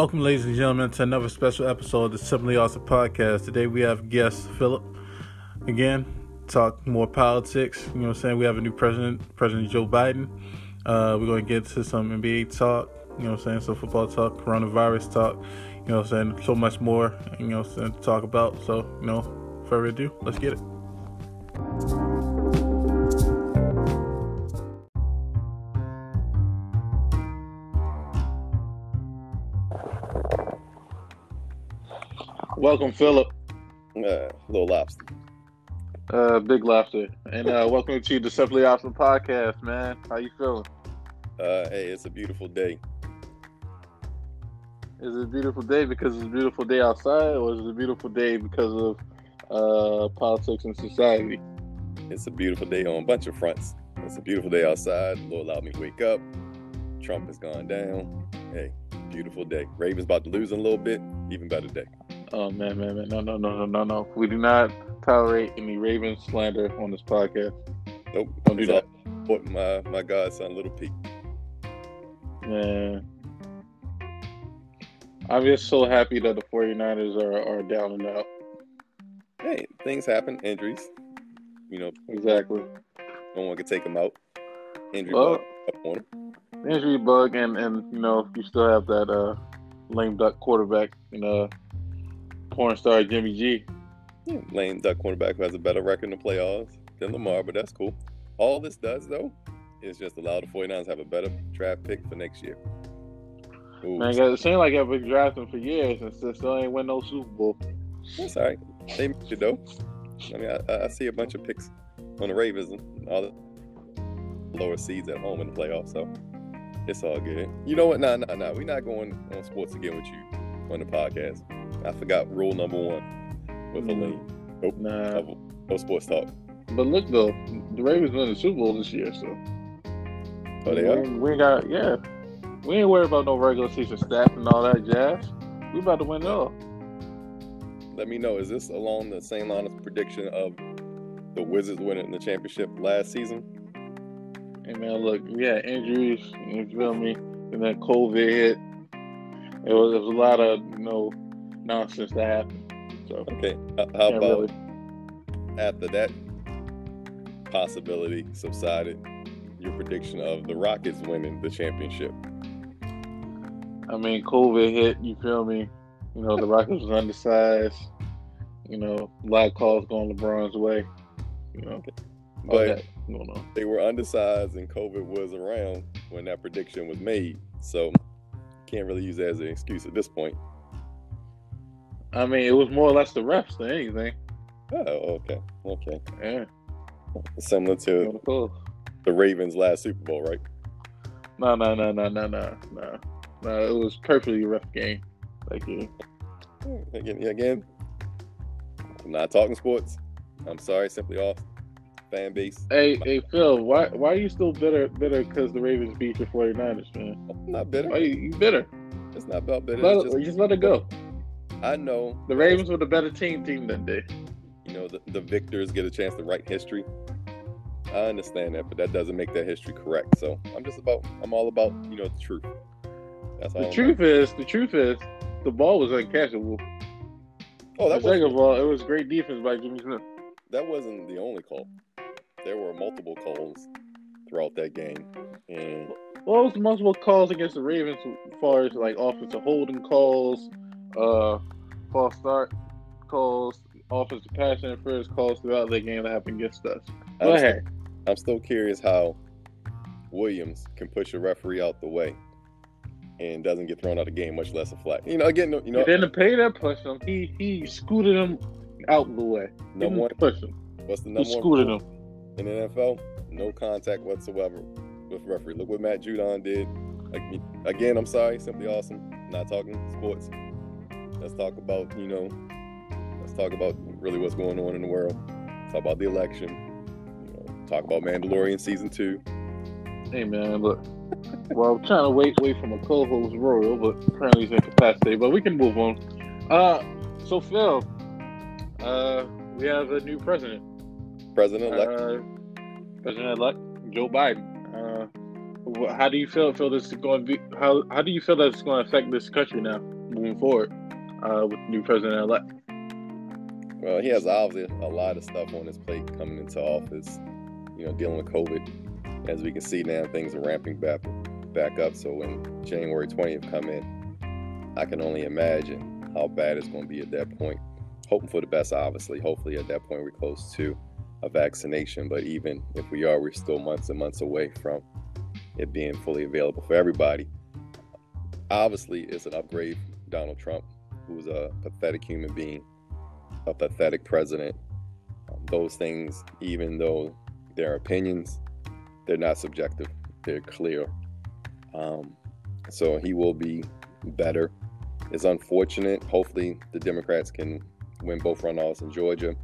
Welcome, ladies and gentlemen, to another special episode of the Simply Awesome Podcast. Today we have guest Philip. Again, talk more politics. You know what I'm saying? We have a new president, President Joe Biden. Uh, we're going to get to some NBA talk. You know what I'm saying? Some football talk, coronavirus talk. You know what I'm saying? So much more, you know what I'm saying, to talk about. So, you know, further ado, let's get it. Welcome, Philip. Uh, little lobster. Uh, big lobster, and uh, welcome to the Simply Awesome podcast, man. How you feeling? Uh, hey, it's a beautiful day. Is it a beautiful day because it's a beautiful day outside, or is it a beautiful day because of uh, politics and society? It's a beautiful day on a bunch of fronts. It's a beautiful day outside. Lord allowed me to wake up. Trump has gone down. Hey, beautiful day. Ravens about to lose in a little bit. Even better day. Oh man, man, man! No, no, no, no, no, no. We do not tolerate any Ravens slander on this podcast. Nope. Don't do that. Put my my godson, Little Pete. Man. I'm just so happy that the 49ers are, are down and out. Hey, things happen. Injuries. You know, Exactly. no one can take them out. Injury Well- bug up on him. Injury bug, and, and you know, if you still have that uh, lame duck quarterback, you know, porn star Jimmy G. Yeah, lame duck cornerback who has a better record in the playoffs than Lamar, but that's cool. All this does though is just allow the 49ers to have a better draft pick for next year. Ooh, Man, it seems like I've been drafting for years and still- still ain't win no Super Bowl. That's all right. They made it though. I mean, I, I see a bunch of picks on the Ravens and all the lower seeds at home in the playoffs, so it's all good. You know what? Nah, nah, nah. We're not going on sports again with you on the podcast. I forgot rule number one with Mhm. lean. Nope. Nah. No, no sports talk. But look, though, the Ravens won the Super Bowl this year, so. Oh, they we, are? we ain't got, yeah. We ain't worried about no regular season stats and all that jazz. We about to win it all. Let me know. Is this along the same line of prediction of the Wizards winning the championship last season? Hey man, look, we had injuries, you feel me? And then COVID hit. It was, it was a lot of you know nonsense that happened. So Okay. H- How about really- after that possibility subsided, your prediction of the Rockets winning the championship? I mean, COVID hit. You feel me? You know, the Rockets was undersized. You know, a lot of calls going LeBron's way. You know, But they were undersized and COVID was around when that prediction was made. So can't really use that as an excuse at this point. I mean, it was more or less the refs than anything. Oh, okay. Okay. Yeah, Similar to the Ravens last Super Bowl, right? No, no, no, no, no, no, no. No, it was perfectly ref game. Thank you. Hmm, again, again, I'm not talking sports. I'm sorry, simply off fan base. Hey, hey, Phil, why why are you still bitter bitter because the Ravens beat your 49ers, man? I'm not bitter. Why you, you bitter? It's not about bitter. Let, just, just, let it go. I know The Ravens were the better team team that day. you know the, the victors get a chance to write history. I understand that, but that doesn't make that history correct. So I'm just about I'm all about you know the truth. That's all. The I'm truth is, the truth is, the ball was uncatchable. Oh, that Second was of all, it was great defense by Jimmy Smith. that wasn't the only call. There were multiple calls throughout that game, and Well, it was multiple calls against the Ravens as far as like offensive holding calls, uh, false start calls, offensive pass interference calls throughout the game that happened against us. Go I'm ahead. I'm still curious how Williams can push a referee out the way and doesn't get thrown out of the game, much less a flag. You know, again, you He know, didn't pay that push him. He he scooted him out the way. No number one, didn't push him. what's the He number one scooted rule him. in the NFL? No contact whatsoever with referee. Look what Matt Judon did. Like, again, I'm sorry, simply awesome. Not talking sports. Let's talk about you know, let's talk about really what's going on in the world. Talk about the election. You know, talk about Mandalorian season two. Hey man, look. well, I'm trying to wait wait for a co-host Royal, but apparently he's incapacitated. But we can move on. Uh, so Phil, uh, we have a new president. President elect. Uh, President-elect Joe Biden. Uh, how do you feel? Feel this is going to be? How how do you feel that it's going to affect this country now? moving forward uh, with new president elect? Well, he has obviously a lot of stuff on his plate coming into office. You know, dealing with COVID. As we can see now, things are ramping back back up. So when January 20th come in, I can only imagine how bad it's going to be at that point. Hoping for the best, obviously. Hopefully, at that point, we're close to a vaccination. But even if we are, we're still months and months away from it being fully available for everybody. Obviously, it's an upgrade Donald Trump, who's a pathetic human being, a pathetic president. Um, those things, even though they're opinions, they're not subjective, they're clear. Um, so he will be better. It's unfortunate. Hopefully, the Democrats can win both runoffs in Georgia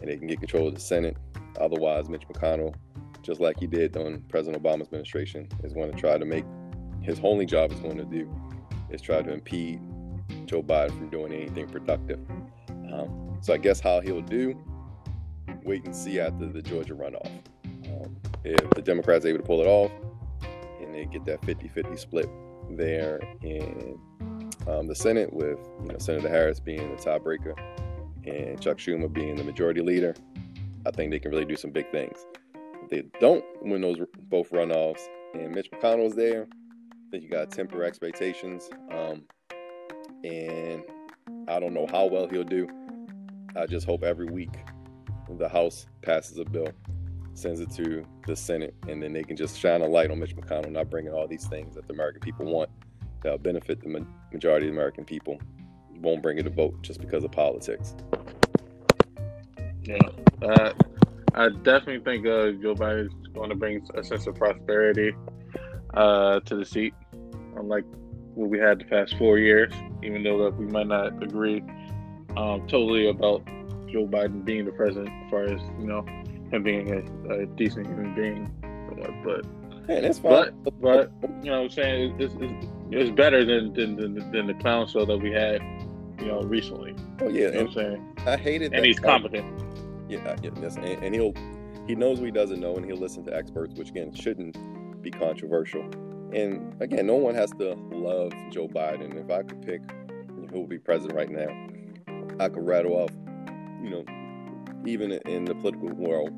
and they can get control of the Senate. Otherwise, Mitch McConnell, just like he did during President Obama's administration, is going to try to make his only job is going to do is try to impede Joe Biden from doing anything productive. Um, so I guess how he'll do, wait and see after the Georgia runoff. Um, if the Democrats able to pull it off and they get that 50-50 split there in um, the Senate with you know, Senator Harris being the tiebreaker and Chuck Schumer being the majority leader, I think they can really do some big things. If they don't win those both runoffs and Mitch McConnell's there, then you got to temper expectations. Um, and I don't know how well he'll do. I just hope every week the House passes a bill, sends it to the Senate, and then they can just shine a light on Mitch McConnell, not bringing all these things that the American people want that'll benefit the majority of the American people. Won't bring it a vote just because of politics. Yeah, uh, I definitely think uh, Joe Biden is going to bring a sense of prosperity uh, to the seat, unlike what we had the past four years. Even though that we might not agree um, totally about Joe Biden being the president, as far as you know, him being a, a decent human being, but. Yeah, that's fine. But, but you know, what I'm saying it's, it's, it's better than, than, than than the clown show that we had, you know, recently. Oh yeah, you know what I'm saying. I hated. And he's competent. Yeah, yeah yes, and, and he'll he knows what he doesn't know, and he'll listen to experts, which again shouldn't be controversial. And again, no one has to love Joe Biden. If I could pick who would be president right now, I could rattle off, you know, even in the political world,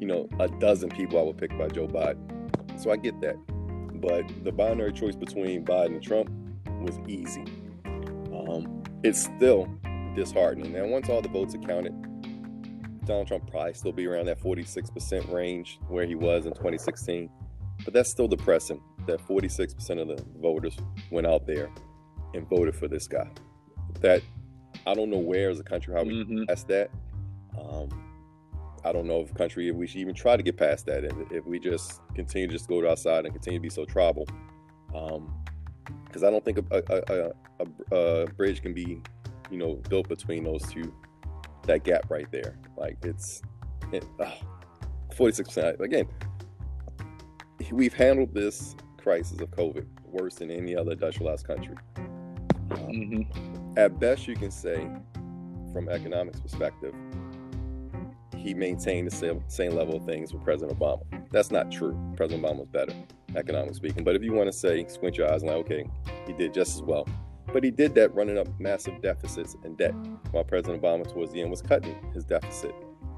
you know, a dozen people I would pick by Joe Biden. So I get that. But the binary choice between Biden and Trump was easy. Um, it's still disheartening. And once all the votes are counted, Donald Trump probably still be around that 46% range where he was in 2016. But that's still depressing that 46% of the voters went out there and voted for this guy. That I don't know where as a country how we mm-hmm. pass that. Um, I don't know if country if we should even try to get past that. If, if we just continue to just go to outside and continue to be so tribal, because um, I don't think a, a, a, a, bridge can be, you know, built between those two. That gap right there, like it's, forty six percent. Again, we've handled this crisis of COVID worse than any other industrialized country. Um, mm-hmm. At best, you can say, from economics perspective, he maintained the same, same level of things with President Obama. That's not true. President Obama was better, economically speaking. But if you want to say, squint your eyes and like, okay, he did just as well. But he did that running up massive deficits and debt, while President Obama, towards the end, was cutting his deficit.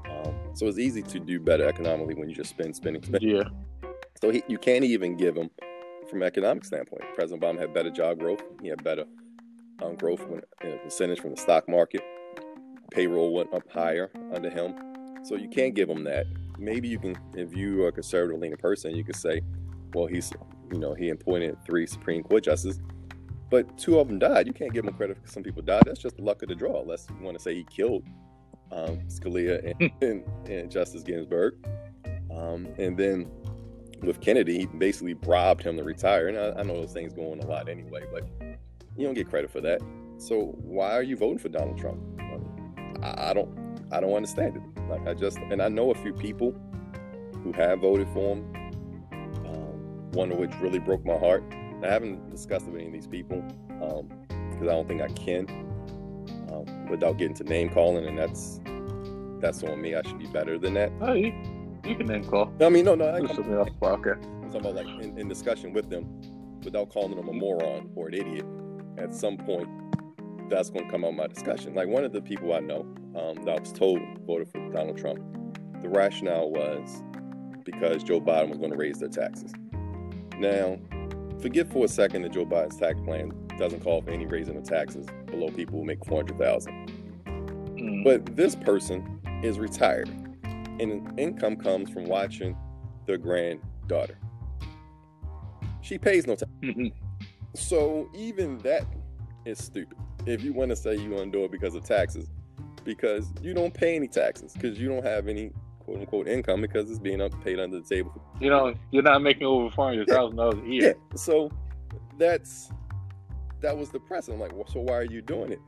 Um, so it's easy to do better economically when you just spend, spending, spending. Yeah. So he, you can't even give him from an economic standpoint. President Obama had better job growth. He had better um, growth when a percentage from the stock market. Payroll went up higher under him. So you can't give him that. Maybe you can, if you are a conservative leaning person, you could say, well, he's, you know, he appointed three Supreme Court justices, but two of them died. You can't give him credit because some people died. That's just the luck of the draw, unless you want to say he killed um, Scalia and, and, and, Justice Ginsburg. Um, and then with Kennedy, he basically bribed him to retire. And I, I know those things go on a lot anyway, but you don't get credit for that. So why are you voting for Donald Trump? I, don't, I don't understand it. Like I just, and I know a few people who have voted for him. Um, one of which really broke my heart. I haven't discussed it with any of these people because um, I don't think I can um, without getting to name calling, and that's that's on me. I should be better than that. Oh, can name call. I mean, no, no. I, I'm, okay. I'm talking about like in, in, discussion with them without calling them a moron or an idiot. at some point that's going to come out of my discussion. Like one of the people I know um, that I was told voted for Donald Trump, the rationale was because Joe Biden was going to raise their taxes. Now, forget for a second that Joe Biden's tax plan doesn't call for any raising of taxes below people who make 400000 mm. But this person is retired, and income comes from watching their granddaughter. She pays no tax. Mm-hmm. So even that is stupid. If you want to say you want to do it because of taxes, because you don't pay any taxes, because you don't have any quote unquote income because it's being paid under the table. You know, you're not making over four hundred thousand dollars a year. Yeah. So that's that was the press. I'm like, well, so why are you doing it?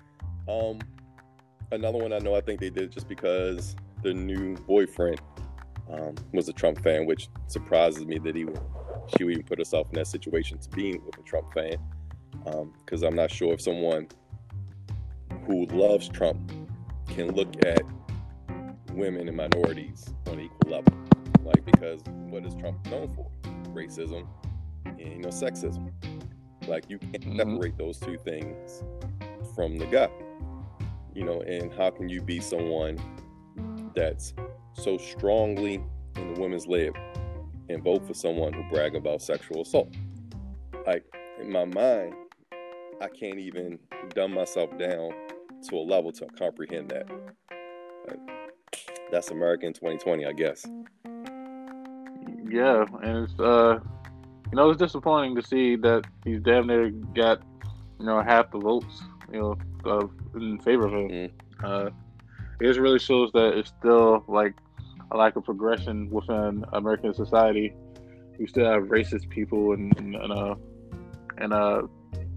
Um, another one I know I think they did just because the new boyfriend um, was a Trump fan, which surprises me that he she would even put herself in that situation to being with a Trump fan. Because um, I'm not sure if someone who loves Trump can look at women and minorities on an equal level. Like, because what is Trump known for? Racism and, you know, sexism. Like, you can't mm-hmm. separate those two things from the guy. You know, and how can you be someone that's so strongly in the women's lib and vote for someone who brag about sexual assault? Like, in my mind, I can't even dumb myself down to a level to comprehend that. Like, that's American 2020, I guess. Yeah, and it's uh, you know, it's disappointing to see that he's damn near got you know half the votes, you know, uh, in favor of him. Mm. Uh, it really shows that it's still like a lack of progression within American society. We still have racist people and and, and uh and uh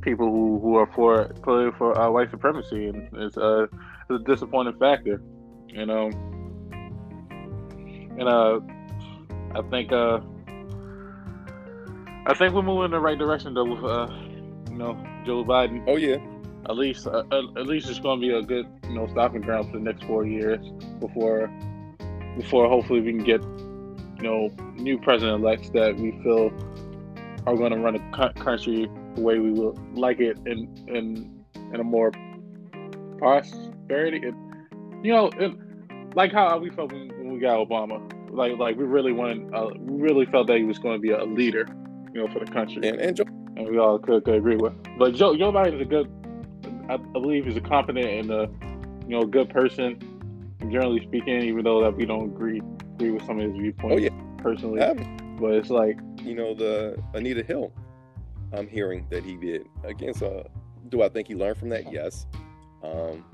people who, who are for clearly for uh, white supremacy, and it's, uh, it's a disappointing factor, you know. And uh, I think uh, I think we're moving in the right direction though with uh, you know Joe Biden. Oh yeah. At least uh, at least it's going to be a good you know stopping ground for the next four years before before hopefully we can get you know new president elects that we feel are going to run a country the way we would like it in in in a more prosperity. It, you know, it, like how we felt when, when, we got Obama. Like like we really wanted, uh, we really felt that he was going to be a leader, you know, for the country. And, and, Joe, and we all could, could agree with. But Joe Joe Biden is a good. I, I believe he's a competent and a you know good person. Generally speaking, even though that we don't agree agree with some of his viewpoints. Oh yeah, personally. But it's like you know the Anita Hill I'm hearing that he did against. So, do I think he learned from that? Yes. Um,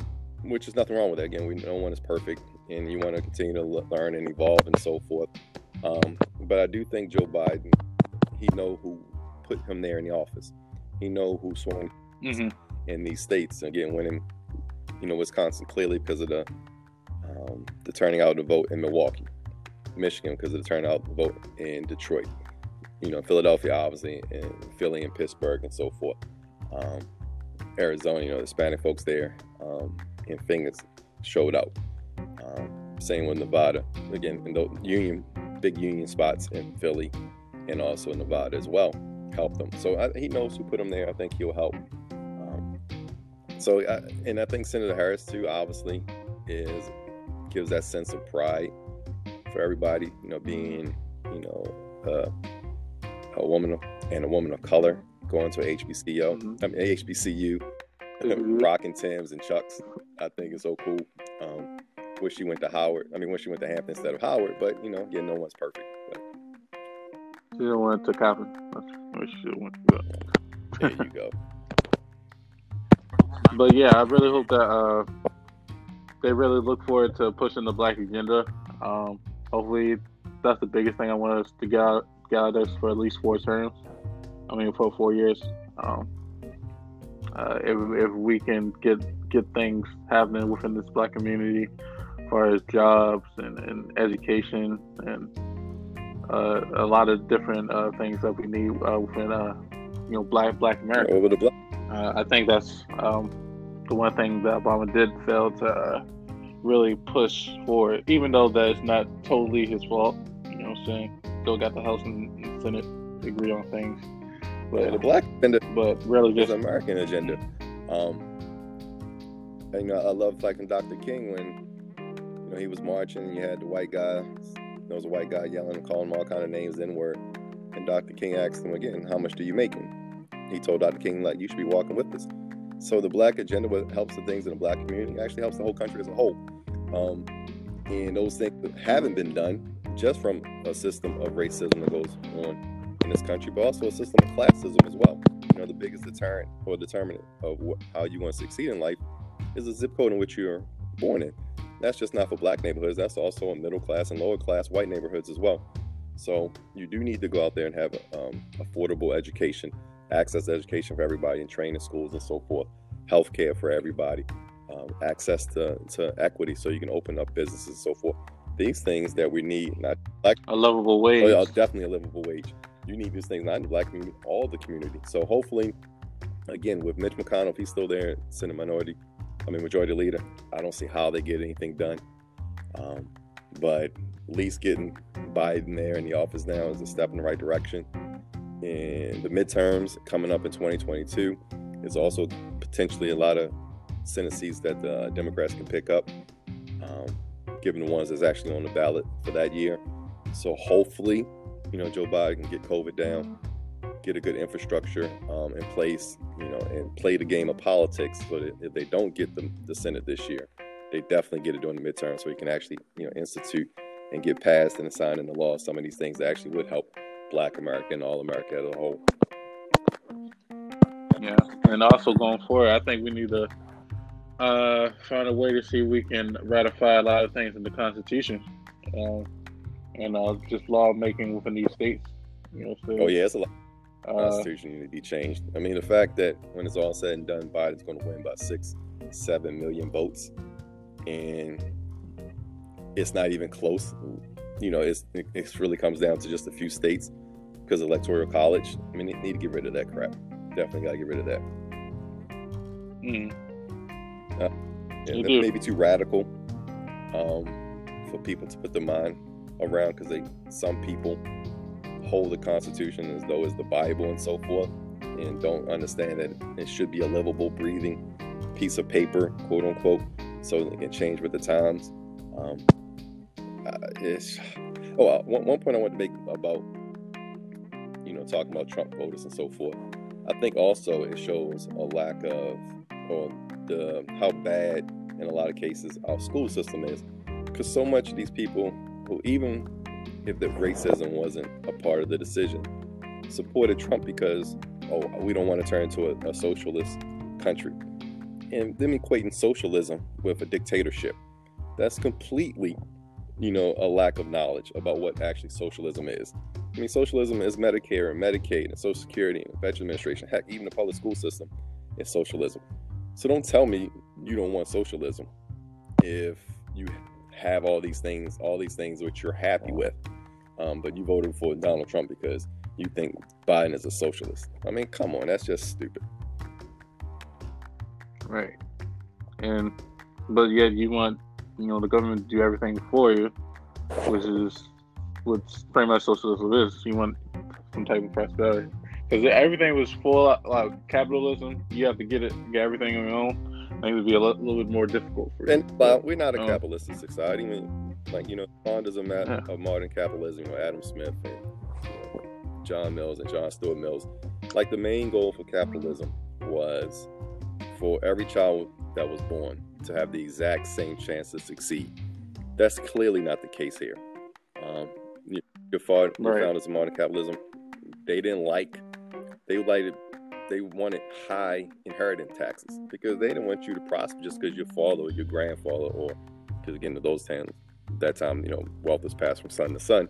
which is nothing wrong with that. Again, we no one is perfect, and you want to continue to learn and evolve and so forth. Um, but I do think Joe Biden, he know who put him there in the office. He know who swung mm-hmm. In these states. Again, winning, you know, Wisconsin clearly because of the um, the turning out of the vote in Milwaukee, Michigan because of the turnout the vote in Detroit you know, Philadelphia, obviously, and Philly and Pittsburgh and so forth. Um, Arizona, you know, the Hispanic folks there um, and Phoenix showed out. Um, same with Nevada. Again, in the union, big union spots in Philly and also in Nevada as well, help them. So I, he knows who put him there. I think he'll help. So, I, and I think Senator Harris too, obviously, is gives that sense of pride for everybody. You know, being you know. Uh, a woman and a woman of color going to HBCU. Mm-hmm. I mean HBCU, mm-hmm. rocking Tims and Chucks. I think is so cool. Um, wish she went to Howard. I mean, wish she went to Hampton instead of Howard. But you know, yeah, no one's perfect. But. She went to Coppin. Wish she went to. There you go. But yeah, I really hope that uh, they really look forward to pushing the black agenda. Um, hopefully, that's the biggest thing I want us to get out, got us for at least four terms. I mean, for four years. Um, uh, if, if we can get get things happening within this black community, as far as jobs and, and education and uh, a lot of different uh, things that we need uh, within uh, you know black black America. Over the. Uh, I think that's um, the one thing that Obama did fail to really push forward, even though that's not totally his fault. You know what I'm saying? still got the House and Senate to agree on things. But the black agenda, but really just American agenda. Um, and, you know, I love like in Dr. King when you know he was marching and you had the white guy. There was a white guy yelling and calling him all kind of names, N word. And Dr. King asked him again, "How much do you make?" He told Dr. King like, "You should be walking with us." So the black agenda helps the things in the black community actually helps the whole country as a whole. Um, and those things that haven't been done just from a system of racism that goes on in this country, but also a system of classism as well. You know, the biggest deterrent or determinant of what, how you want to succeed in life is the zip code in which you're born in. That's just not for black neighborhoods. That's also in middle class and lower class white neighborhoods as well. So you do need to go out there and have um, affordable education, access to education for everybody, and training schools and so forth, healthcare for everybody, um, access to, to equity so you can open up businesses and so forth. These things that we need, not black, a lovable wage. oh, yeah, definitely a livable wage. You need these things not in the black community, all the community. So hopefully, again, with Mitch McConnell, if he's still there, Senate minority, I mean majority leader, I don't see how they get anything done. Um, but at least getting Biden there in the office now is a step in the right direction. And the midterms coming up in 2022 is also potentially a lot of Senate seats that the Democrats can pick up, um, given the ones that's actually on the ballot for that year. So hopefully, you know, Joe Biden can get COVID down, get a good infrastructure um, in place, you know, and play the game of politics. That if they don't get the, the Senate this year, they definitely get it during the midterm, so he can actually, you know, institute and get passed and assign into law some of these things that actually would help Black America and all America as a whole. Yeah, and also going forward, I think we need to uh, find a way to see if we can ratify a lot of things in the Constitution, um, and uh, just lawmaking within these states. You know, so, Oh yeah, it's a lot. uh, Constitution need to be changed. I mean, the fact that when it's all said and done, Biden's going to win by six, seven million votes, and it's not even close. You know, it's it, it really comes down to just a few states because electoral college. I mean, they need to get rid of that crap. Definitely got to get rid of that. mm, Yeah, They that may be too radical um, for people to put their mind around because they some people hold the Constitution as though it's the Bible and so forth, and don't understand that it should be a livable, breathing piece of paper, quote unquote, so it can change with the times. Um, uh, it's oh, uh, one, one point I want to make about you know talking about Trump voters and so forth. I think also it shows a lack of or the how bad in a lot of cases our school system is because so much of these people who even if the racism wasn't a part of the decision supported Trump because oh we don't want to turn into a, a socialist country and them equating socialism with a dictatorship that's completely you know a lack of knowledge about what actually socialism is I mean socialism is Medicare and Medicaid and Social Security and Veterans Administration heck even the public school system is socialism so don't tell me you don't want socialism if you have all these things, all these things which you're happy with, um, but you voted for Donald Trump because you think Biden is a socialist. I mean, come on, that's just stupid. right, and but yet you want you know the government to do everything for you, which is what's pretty much socialism is. You want some type of prosperity because everything was full of, like capitalism. You have to get it, get everything on your own. I think it would be a li- little bit more difficult for you. And but we're not a um, capitalistic society. I mean, like you know, ma- Yeah. of modern capitalism, you know, Adam Smith and you know, John Mills and John Stuart Mills. Like the main goal for capitalism was for every child that was born to have the exact same chance to succeed. That's clearly not the case here. Um, you- your father, the Right. founders of modern capitalism, they didn't like, they liked, they wanted high inheritance taxes because they didn't want you to prosper just because your father or your grandfather or because again, to those times, that time, you know, wealth is passed from son to son.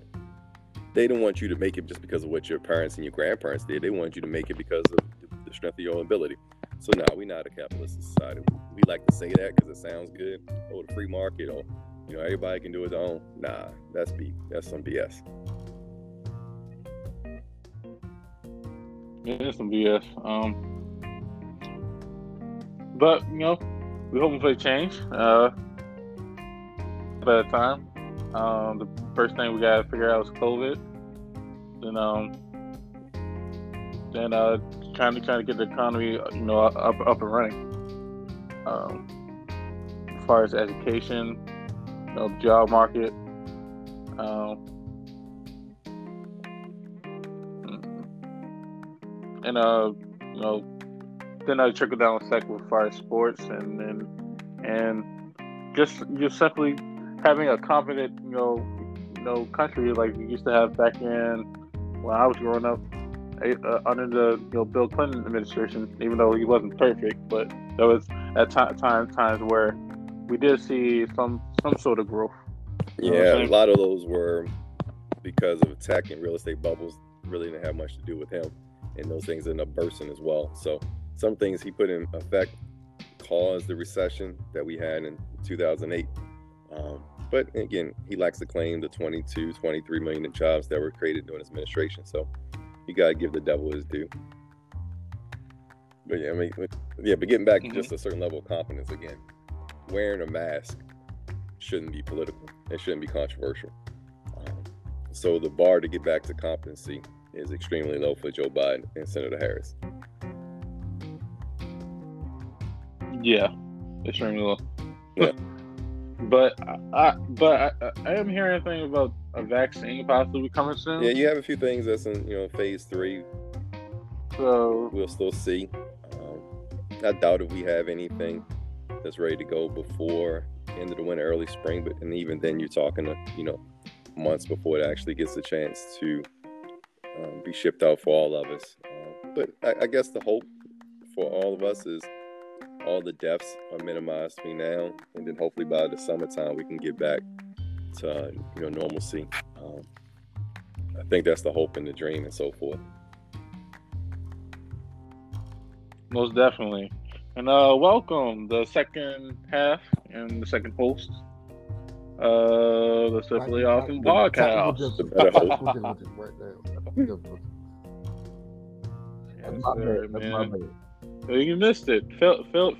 They didn't want you to make it just because of what your parents and your grandparents did. They wanted you to make it because of the strength of your ability. So now we're not a capitalist society. We like to say that because it sounds good. Oh, the free market, or you know, everybody can do it own. Nah, that's B. That's some BS. Yeah, it's some BS. Um, but you know, we're hoping for a change. Uh, at a time. Um, the first thing we gotta figure out is COVID. Then um, then uh, trying to trying to get the economy, you know, up up and running. Um, as far as education, you know, job market. Um, and uh, you know, then I trickle down effect with as sports and and and just just simply having a confident, you know, you know, country like we used to have back in when I was growing up uh, under the you know Bill Clinton administration. Even though he wasn't perfect, but there was at t- times times where we did see some some sort of growth. Yeah, a lot of those were because of attacking real estate bubbles. Really didn't have much to do with him, and those things ended up bursting as well. So some things he put in effect caused the recession that we had in 2008. Um, but again, he lacks the claim the 22, 23 million jobs that were created during his administration. So you got to give the devil his due. But yeah, I mean, yeah, but getting back mm-hmm. to just a certain level of confidence again, wearing a mask shouldn't be political. It shouldn't be controversial. Um, so the bar to get back to competency is extremely low for Joe Biden and Senator Harris. Yeah, extremely low. Yeah. but I, but I, I am hearing things about a vaccine possibly coming soon. Yeah, you have a few things that's in you know phase three. So we'll still see. Um, I doubt if we have anything that's ready to go before end of the winter, early spring. But and even then, you're talking to you know months before it actually gets a chance to um, be shipped out for all of us. Uh, but I, I guess the hope for all of us is all the deaths are minimized between now and then hopefully by the summertime we can get back to uh, you know normalcy. Um, I think that's the hope and the dream and so forth. Most definitely. And uh, welcome the second half and the second post. Uh, the Simply Awesome podcast. You missed it. Phil, Phil,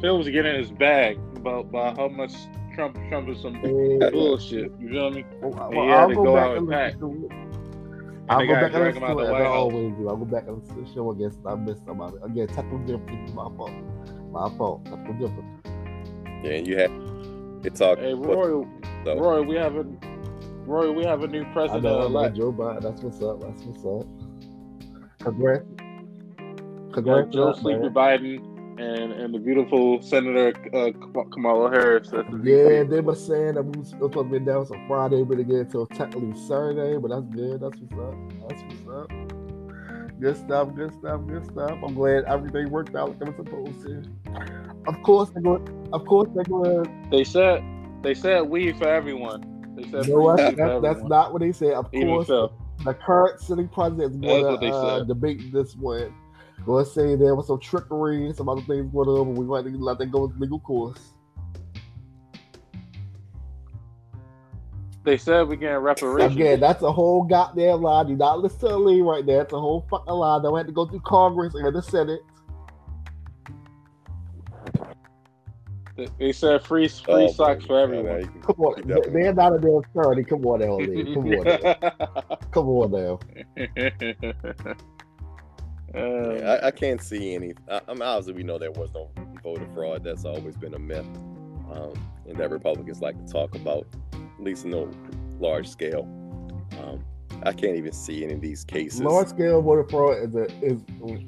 Phil was getting his bag about, about how much Trump Trump is some bullshit. You feel me? Well, he had I'll to go, go out and pack. I'll go back and listen to it as I always do. I'll go back and listen to the show again. I missed somebody. Again, technical difference is my fault. My fault. Technical difference. Yeah, you had it's all. Hey, Roy, so. Roy, we have a Roy, we have a new president. I know, elect. Joe Biden. That's what's up. That's what's up. Congrats. Congrats, Joe Sleepy Biden and and the beautiful Senator uh, Kamala Harris. Yeah, they were saying that we were supposed to be down on Friday, but again until technically Saturday. But that's good. That's what's up. That's what's up. Good stuff. Good stuff. Good stuff. I'm glad everything worked out like I was supposed to. Of course, they're going. Of course, they're going. They said. They said weed for everyone. They said you know what? That, that's not what they said. Of Even course, so. the current sitting president is going to uh, debate this one Let's say there was some trickery, some other things going on, but we might have to let that go with legal course. They said we getting reparations. Again, that's a whole goddamn lie. Do not listen to Lee right there. It's a whole fucking lie. They had to go through Congress and the Senate. They said free free oh, socks for everyone. Come on, they're not a damn charity. Come on now, Lee. Come on now. Come on now. Uh, yeah, I, I, can't see any. I, I mean, obviously, we know there was no voter fraud. That's always been a myth, um, and that Republicans like to talk about, at least in no large scale. Um, I can't even see any of these cases. Large scale voter fraud is a, is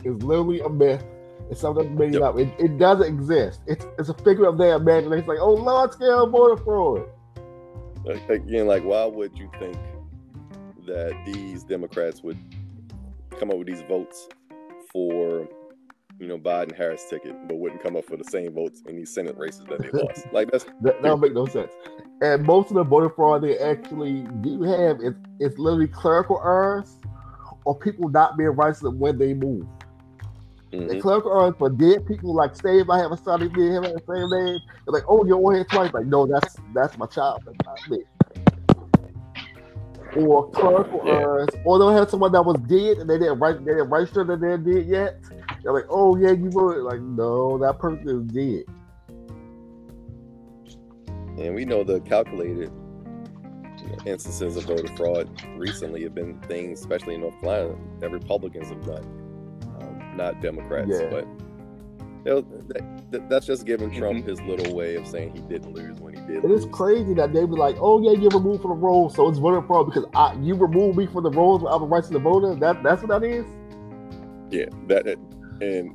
is literally a myth. It's something made yep. up. It, it doesn't exist. It's it's a figure of their imagination. It's like, oh, large scale voter fraud. Again, like, why would you think that these Democrats would come up with these votes for you know Biden Harris ticket, but wouldn't come up for the same votes in these Senate races that they lost. Like that's that, that don't make no sense. And most of the voter fraud they actually do have is it's literally clerical errors or people not being registered when they move. Mm-hmm. The clerical errors for dead people, like say if I have a son, he him the same name. They're like, oh, you're on here twice. Like, no, that's that's my child. That's not me or clerical yeah. errors, or they'll have someone that was dead and they didn't write they didn't register that they're dead yet. They're like, oh yeah, you were like, no, that person is dead. And we know the calculated instances of voter fraud recently have been things, especially in North Carolina, that Republicans have done. Um, not Democrats. Yeah. But that, that's just giving Trump mm-hmm. his little way of saying he didn't lose when he did. It lose. is crazy that they be like, "Oh yeah, you're removed from the roll, so it's voter fraud because I, you removed me from the rolls of the rights of the voter." That that's what that is. Yeah, that and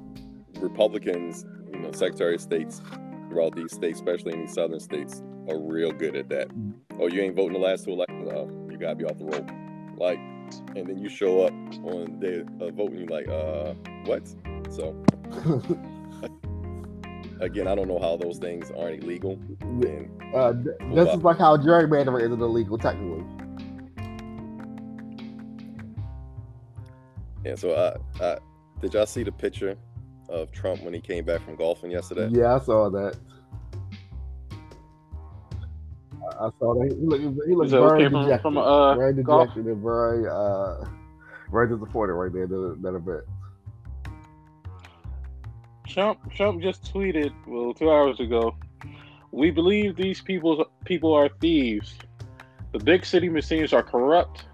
Republicans, you know, Secretary of States throughout these states, especially in these southern states, are real good at that. Oh, you ain't voting the last two elections. Oh, you gotta be off the roll. Like, and then you show up on the day of voting, you like, uh, what? So. again, I don't know how those things aren't illegal. And, uh, this is like how gerrymandering isn't illegal technically. Yeah. So, uh, uh, did y'all see the picture of Trump when he came back from golfing yesterday? Yeah, I saw that. I saw that. He looked, he looked very dejected. From, from, uh, very dejected golf? and very, uh, very disappointed right there that, that event. Trump Trump just tweeted well two hours ago. We believe these people people are thieves. The big city machines are corrupt.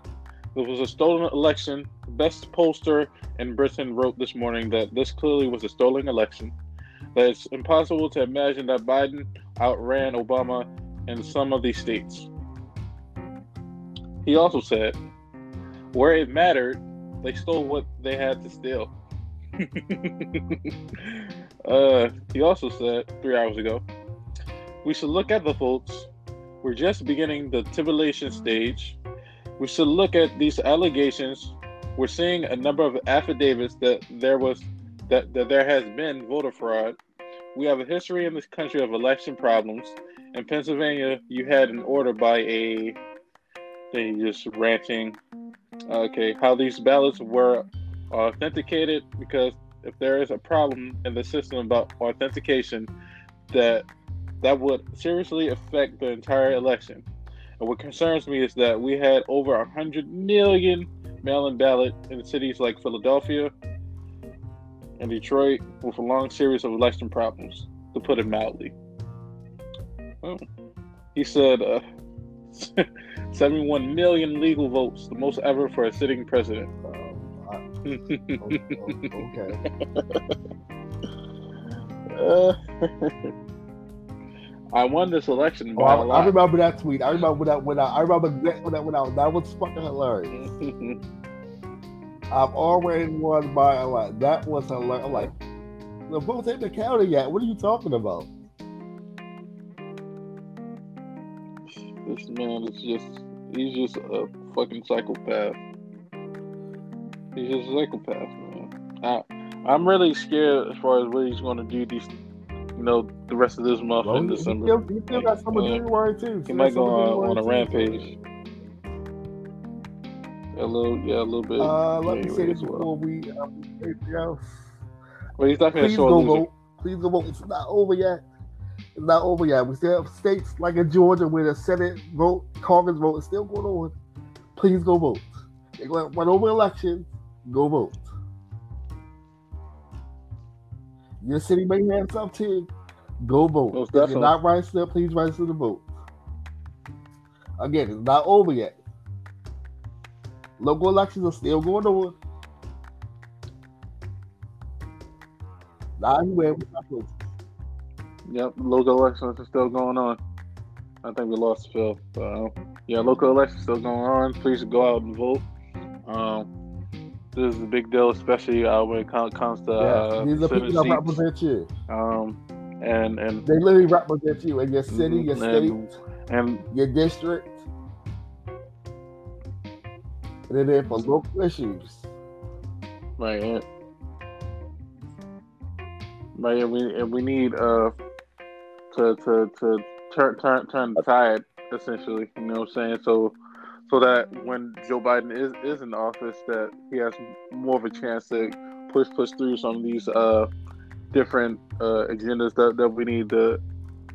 It was a stolen election. The best pollster in Britain wrote this morning that this clearly was a stolen election. That it's impossible to imagine that Biden outran Obama in some of these states. He also said, where it mattered, they stole what they had to steal. uh, he also said three hours ago, we should look at the votes. We're just beginning the tribulation stage. We should look at these allegations. We're seeing a number of affidavits that there was that, that there has been voter fraud. We have a history in this country of election problems. In Pennsylvania, you had an order by a they just ranting. Okay, how these ballots were authenticated because if there is a problem in the system about authentication, that that would seriously affect the entire election. And what concerns me is that we had over 100 million mail-in ballot in cities like Philadelphia and Detroit with a long series of election problems, to put it mildly. He said uh, 71 million legal votes, the most ever for a sitting president okay. Uh, I won this election. Oh, I, I, remember that tweet. I remember that when I, I remember that when I went out. That was fucking hilarious. I've already won by a lot. That was hilarious. I'm like, the votes ain't been counted yet. What are you talking about? This man is just—he's just a fucking psychopath. He's just a psychopath, man. I, I'm really scared as far as what he's going to do these, you know, the rest of this month well, in December. He still, he still got some of January too. He might go on, on a rampage. A little, yeah, a little bit. Uh, let me say this well. before we um, anything else. Well, he's not going to show go vote. Please go vote. It's not over yet. It's not over yet. We still have states like in Georgia where the Senate vote, Congress vote is still going on. Please go vote. To run over elections go vote. Your city may have too. Go vote. Most if you're not registered, please register to the vote. Again, it's not over yet. Local elections are still going on. Not anywhere. Yep, local elections are still going on. I think we lost Phil. Uh, yeah, local elections still going on. Please go out and vote. Um, this is a big deal, especially uh, when it comes to uh, these are people that represent you. Um, and and they literally represent you in your city, your mm-hmm. state, and, and your district. And they're there for local issues. Right. Right. And we and we need uh to to to turn turn turn the tide essentially. You know what I'm saying? So so that when Joe Biden is, is in office, that he has more of a chance to push push through some of these uh, different uh, agendas that, that we need to,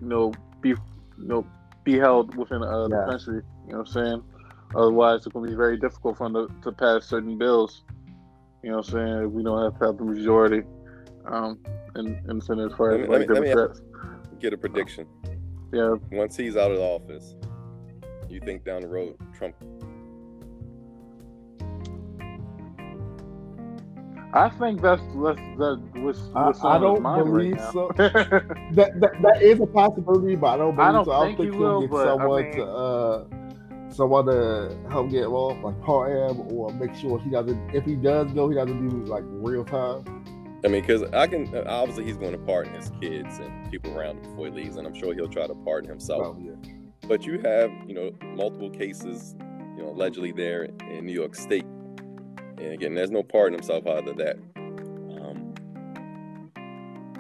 you know, be you know be held within uh, the country. You know what I'm saying? Otherwise, it's going to be very difficult for him to, to pass certain bills. You know what I'm saying? We don't have to have the majority um, in, in the Senate as far as like Democrats. Get a prediction. Yeah. Once he's out of office, you think down the road Trump? I think that's that's that was. I, I don't believe right so. that, that that is a possibility, but I don't believe I don't so. I think don't think he he'll get but, I someone mean- to uh someone to help get involved, like part him, or make sure he doesn't. If he does go, he doesn't do like real time. I mean, because I can obviously he's going to pardon his kids and people around him before he leaves, and I'm sure he'll try to pardon himself. Oh, yeah. But you have, you know, multiple cases, you know, allegedly there in New York State. And again, there's no pardon himself out of that. Um,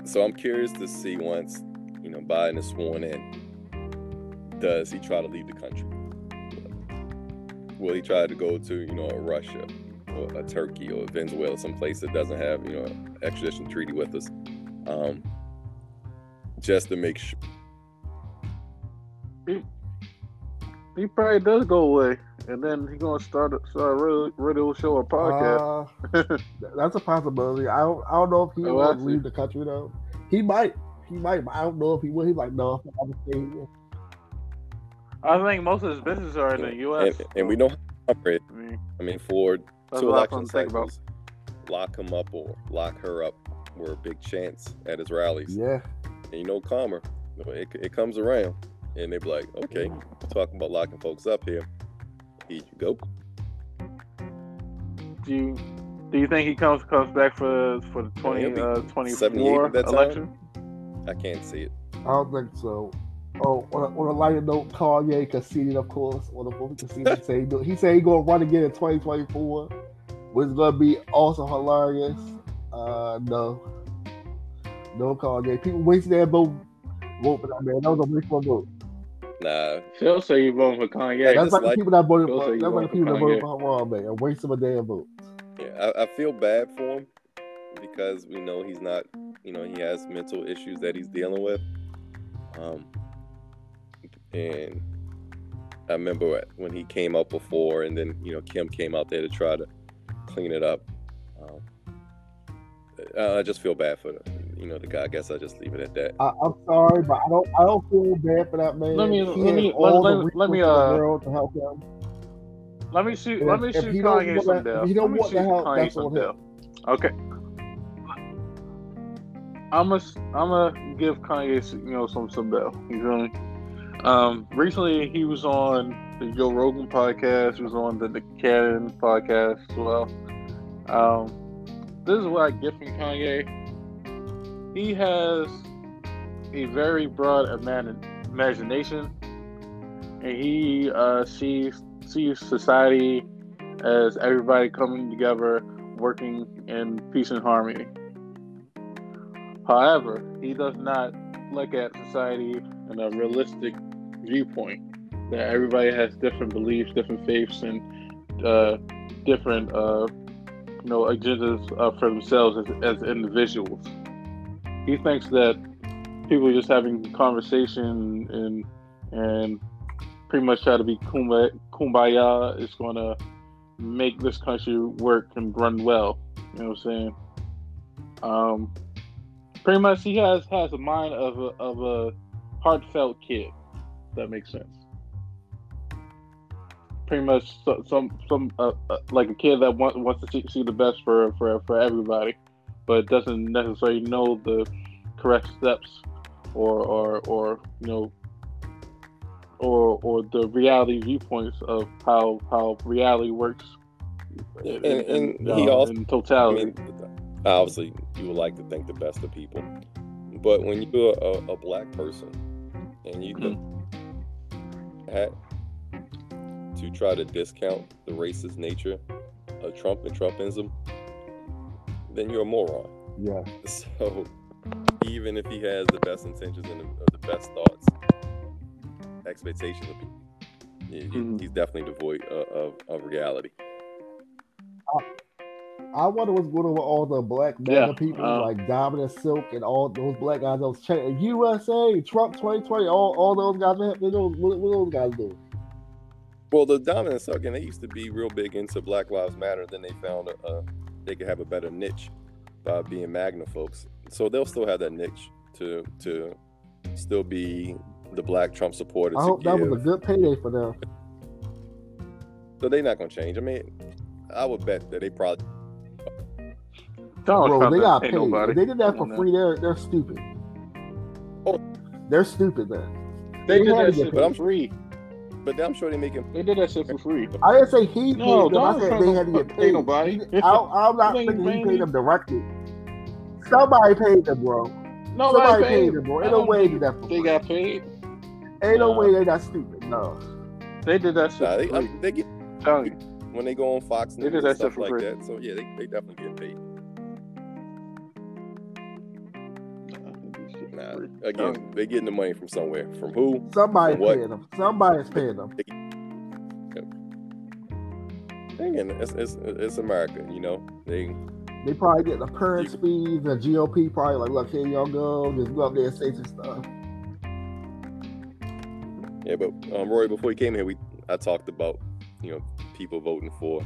so I'm curious to see once, you know, Biden is sworn in, does he try to leave the country? Will he try to go to, you know, Russia or a Turkey or Venezuela, some place that doesn't have, you know, extradition treaty with us? Um, just to make sure. He probably does go away, and then he's gonna start a, start a radio, radio show or podcast. Uh, that's a possibility. I don't. I don't know if he Oh, will leave the country though. He might. He might. But I don't know if he will. He's like, no, I'm gonna stay here. I think most of his business are in the U.S. And, and we know how to operate. I mean, I mean, for that's two a lot of election fun to think cycles, lock him up or lock her up were a big chance at his rallies. Yeah. And you know, Calmer, it, it comes around, and they'd be like, okay, talking about locking folks up here. Here you go. Do you do you think he comes comes back for for the twenty he'll uh, 24 at that time. election? I can't see it. I don't think so. Oh, on a, on a lighter note, Kanye conceded, of course, on the book conceded. He said he, he said he gonna run again in 2024, which is gonna be also hilarious. Uh, no, no Kanye. People wasting their vote, vote for that man. That was a waste of vote. Nah, Phil say you voting for Kanye. That's just like the people that voted Those for. are That's you like the people that voted Kanye. for Haram, man, and wasting a damn vote. yeah, I, I feel bad for him because we know he's not, you know, he has mental issues that he's dealing with. Um, and I remember when he came up before, and then you know Kim came out there to try to clean it up. Um, I I just feel bad for the, you know the guy. I guess I will just leave it at that. I, I'm sorry, but I don't. I don't feel bad for that man. Let me- He let me- let- let- let me, uh, the world to help him. Let me shoot. And Let me if shoot Kanye some that- down. if he don't Let me want the help, Kanye that's some on him. Okay. I'm gonna I'm gonna give Kanye you know some some bell. You feel me? Um, recently he was on the Joe Rogan podcast. He was on the Nick Cannon podcast as well. Um, this is what I get from Kanye. He has a very broad imagination, and he uh, sees sees society as everybody coming together, working in peace and harmony. However, he does not look at society in a realistic viewpoint. That everybody has different beliefs, different faiths, and uh, different, uh, you know, agendas uh, for themselves as, as individuals. He thinks that people are just having conversation and and pretty much try to be kumbaya, is going to make this country work and run well. You know what I'm saying? Um, pretty much, he has has a mind of a of a heartfelt kid. That makes sense. Pretty much, so, some some uh, uh, like a kid that wants wants to see, see the best for for for everybody, but doesn't necessarily know the correct steps or or or you know or or the reality viewpoints of how how reality works And- in, and in, he uh, also- in I totality. mean, obviously, you would like to think the best of people, but when you're a, a black person and you can have to try to discount the racist nature of Trump and Trumpism, then you're a moron. Yeah. So even if he has the best intentions and the, the best thoughts, expectations of people, he- he- Mhm. he's definitely devoid of, of, of reality. I wonder what's going on with all the black MAGA Yeah, people uh, like Diamond and Silk and all those black guys that was chanting USA, Trump 2020, all, all those guys. What, what, those- what, what those guys do? Well, the dominant again, they used to be real big into Black Lives Matter. Then they found a, uh, they could have a better niche by being MAGA folks. So they'll still have that niche to to still be the Black Trump supporters. I to hope that was a good payday for them. So they're not gonna change. I mean, I would bet that they probably Bro, they got paid. nobody. If they did that for free, they're they're stupid. Oh. They're stupid then. They They did that shit But for I'm- free. But I'm sure they making. They did that shit for free. I didn't say he No, paid them. I said they had to get paid. nobody. I, am not You thinking he paid them directly. Somebody paid them, bro. Nobody Somebody paid paid them, bro. I Ain't no way they did that for They free. got paid. Ain't no Nah. way they got stupid. No. They did that shit Nah, they, for free. I, they get Telling you. when they go on Fox They News did and that stuff shit like free. that. So yeah, they, they definitely get paid. Nah, again, they're getting the money from somewhere. From who? Somebody For what? paying them. Somebody's paying them. Again, it's, it's it's America. You know, they They probably get the parents' fees and GOP probably like, look, here y'all go. Just go up there and say some stuff. Yeah, but um, Roy, before you came here, we I talked about you know people voting for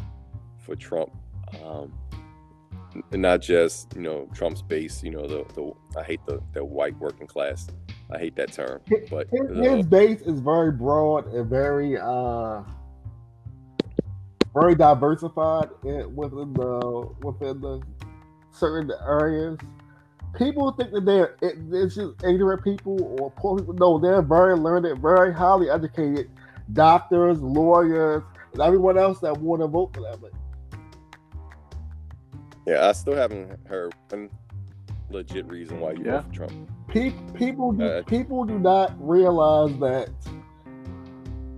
for Trump, um, n- not just you know Trump's base. You know the the I hate the the white working class. I hate that term, but His, uh, his base is very broad and very uh very diversified in, within the within the certain areas. People think that they're it, it's just ignorant people or poor people. No, they're very learned, very highly educated doctors, lawyers, and everyone else that want to vote for them. Yeah, I still haven't heard one legit reason why you Yeah. vote for Trump. Pe- people do, Uh, people do not realize that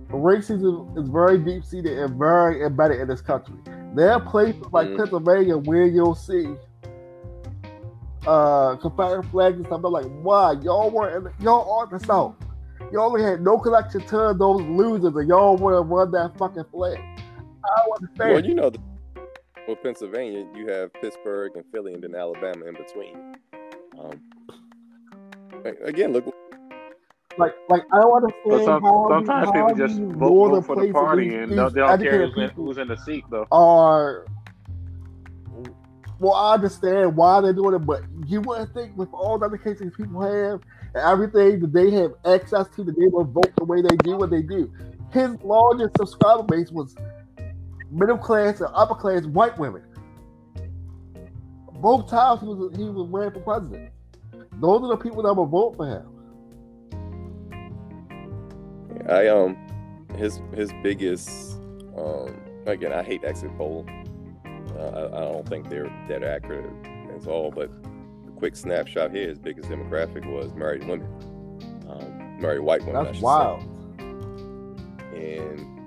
racism is very deep seated and very embedded in this country. There are places like Mhm. Pennsylvania where you'll see uh Confederate flags and stuff. I'm like, why y'all weren't y'all are the South? Y'all only had no connection to those losers, and y'all want to run that fucking flag. I don't understand. Well, you know, the, with Pennsylvania, you have Pittsburgh and Philly, and then Alabama in between. Um, again, look, Like, like I don't understand But some, how sometimes how people just these vote, northern vote for the party and these they'll, they'll care who's in, who's in the seat, though. are well, I understand why they're doing it, but you wouldn't think with all the other cases people have and everything that they have access to, that they will vote the way they do what they do. His largest subscriber base was middle class and upper class white women. Both times he was he was ran for president. Those are the people that will vote for him. I um, his his biggest um, again, I hate exit poll. Uh, I, I don't think they're that accurate at all. But the quick snapshot here, his biggest demographic was married women, um, married white women. That's wild. Say. And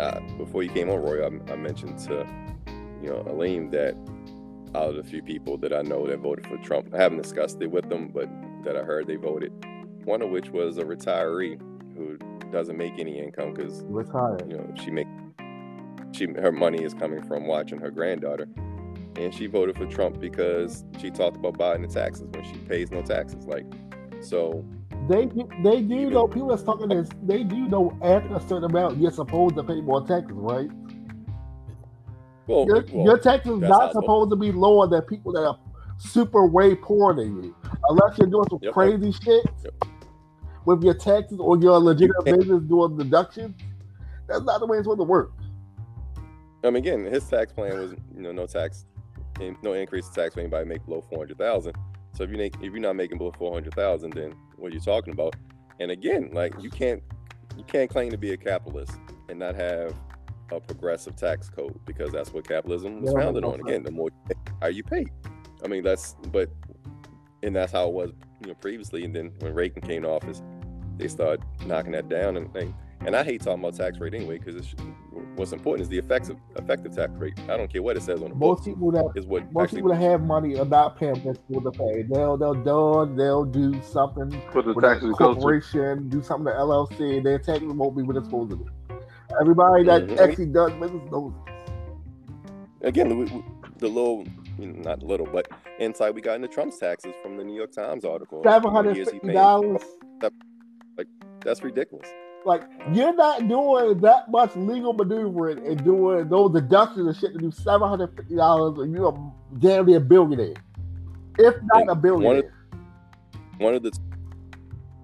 uh, before you came on, Roy, I, I mentioned to you know Aleem that out of the few people that I know that voted for Trump, I haven't discussed it with them, but that I heard they voted. One of which was a retiree who doesn't make any income because Retired. you know she make she her money is coming from watching her granddaughter and she voted for trump because she talked about buying the taxes when she pays no taxes like so They do, they do know people that's talking this. They do know after a certain amount you're supposed to pay more taxes, right? well, Your, well, your taxes not supposed to be lower than people that are super way poorer than you, unless you're doing some Yep. crazy shit Yep. with your taxes or your legitimate business doing deductions. That's not the way it's supposed to work. i mean again his tax plan was you know no tax no increase in tax for anybody make below 400000 so if you make if you're not making below 400000 then what are you talking about and again like you can't you can't claim to be a capitalist and not have a progressive tax code because that's what capitalism was founded on. Again, the more you pay, higher you pay. I mean, that's but, and that's how it was, you know, previously. And then when Reagan came to office, they started knocking that down. And and, and I hate talking about tax rate anyway because what's important is the effects effective effective tax rate. I don't care what it says on the book. Most people that Is what most actually people that have money are not paying what they're to pay. They'll they'll dodge. They'll do something for the with a taxes go corporation, do something to LLC. Their taxes won't be what it's supposed to be. Everybody that Mhm. actually does business knows. again the, the little. You know, not little, but insight we got into Trump's taxes from the New York Times article. Seven How hundred many years he fifty paid. dollars. That's ridiculous. Like you're not doing that much legal maneuvering and doing those deductions and shit to do seven hundred fifty dollars, and you're a damn near a billionaire, if not And a one billionaire. One of the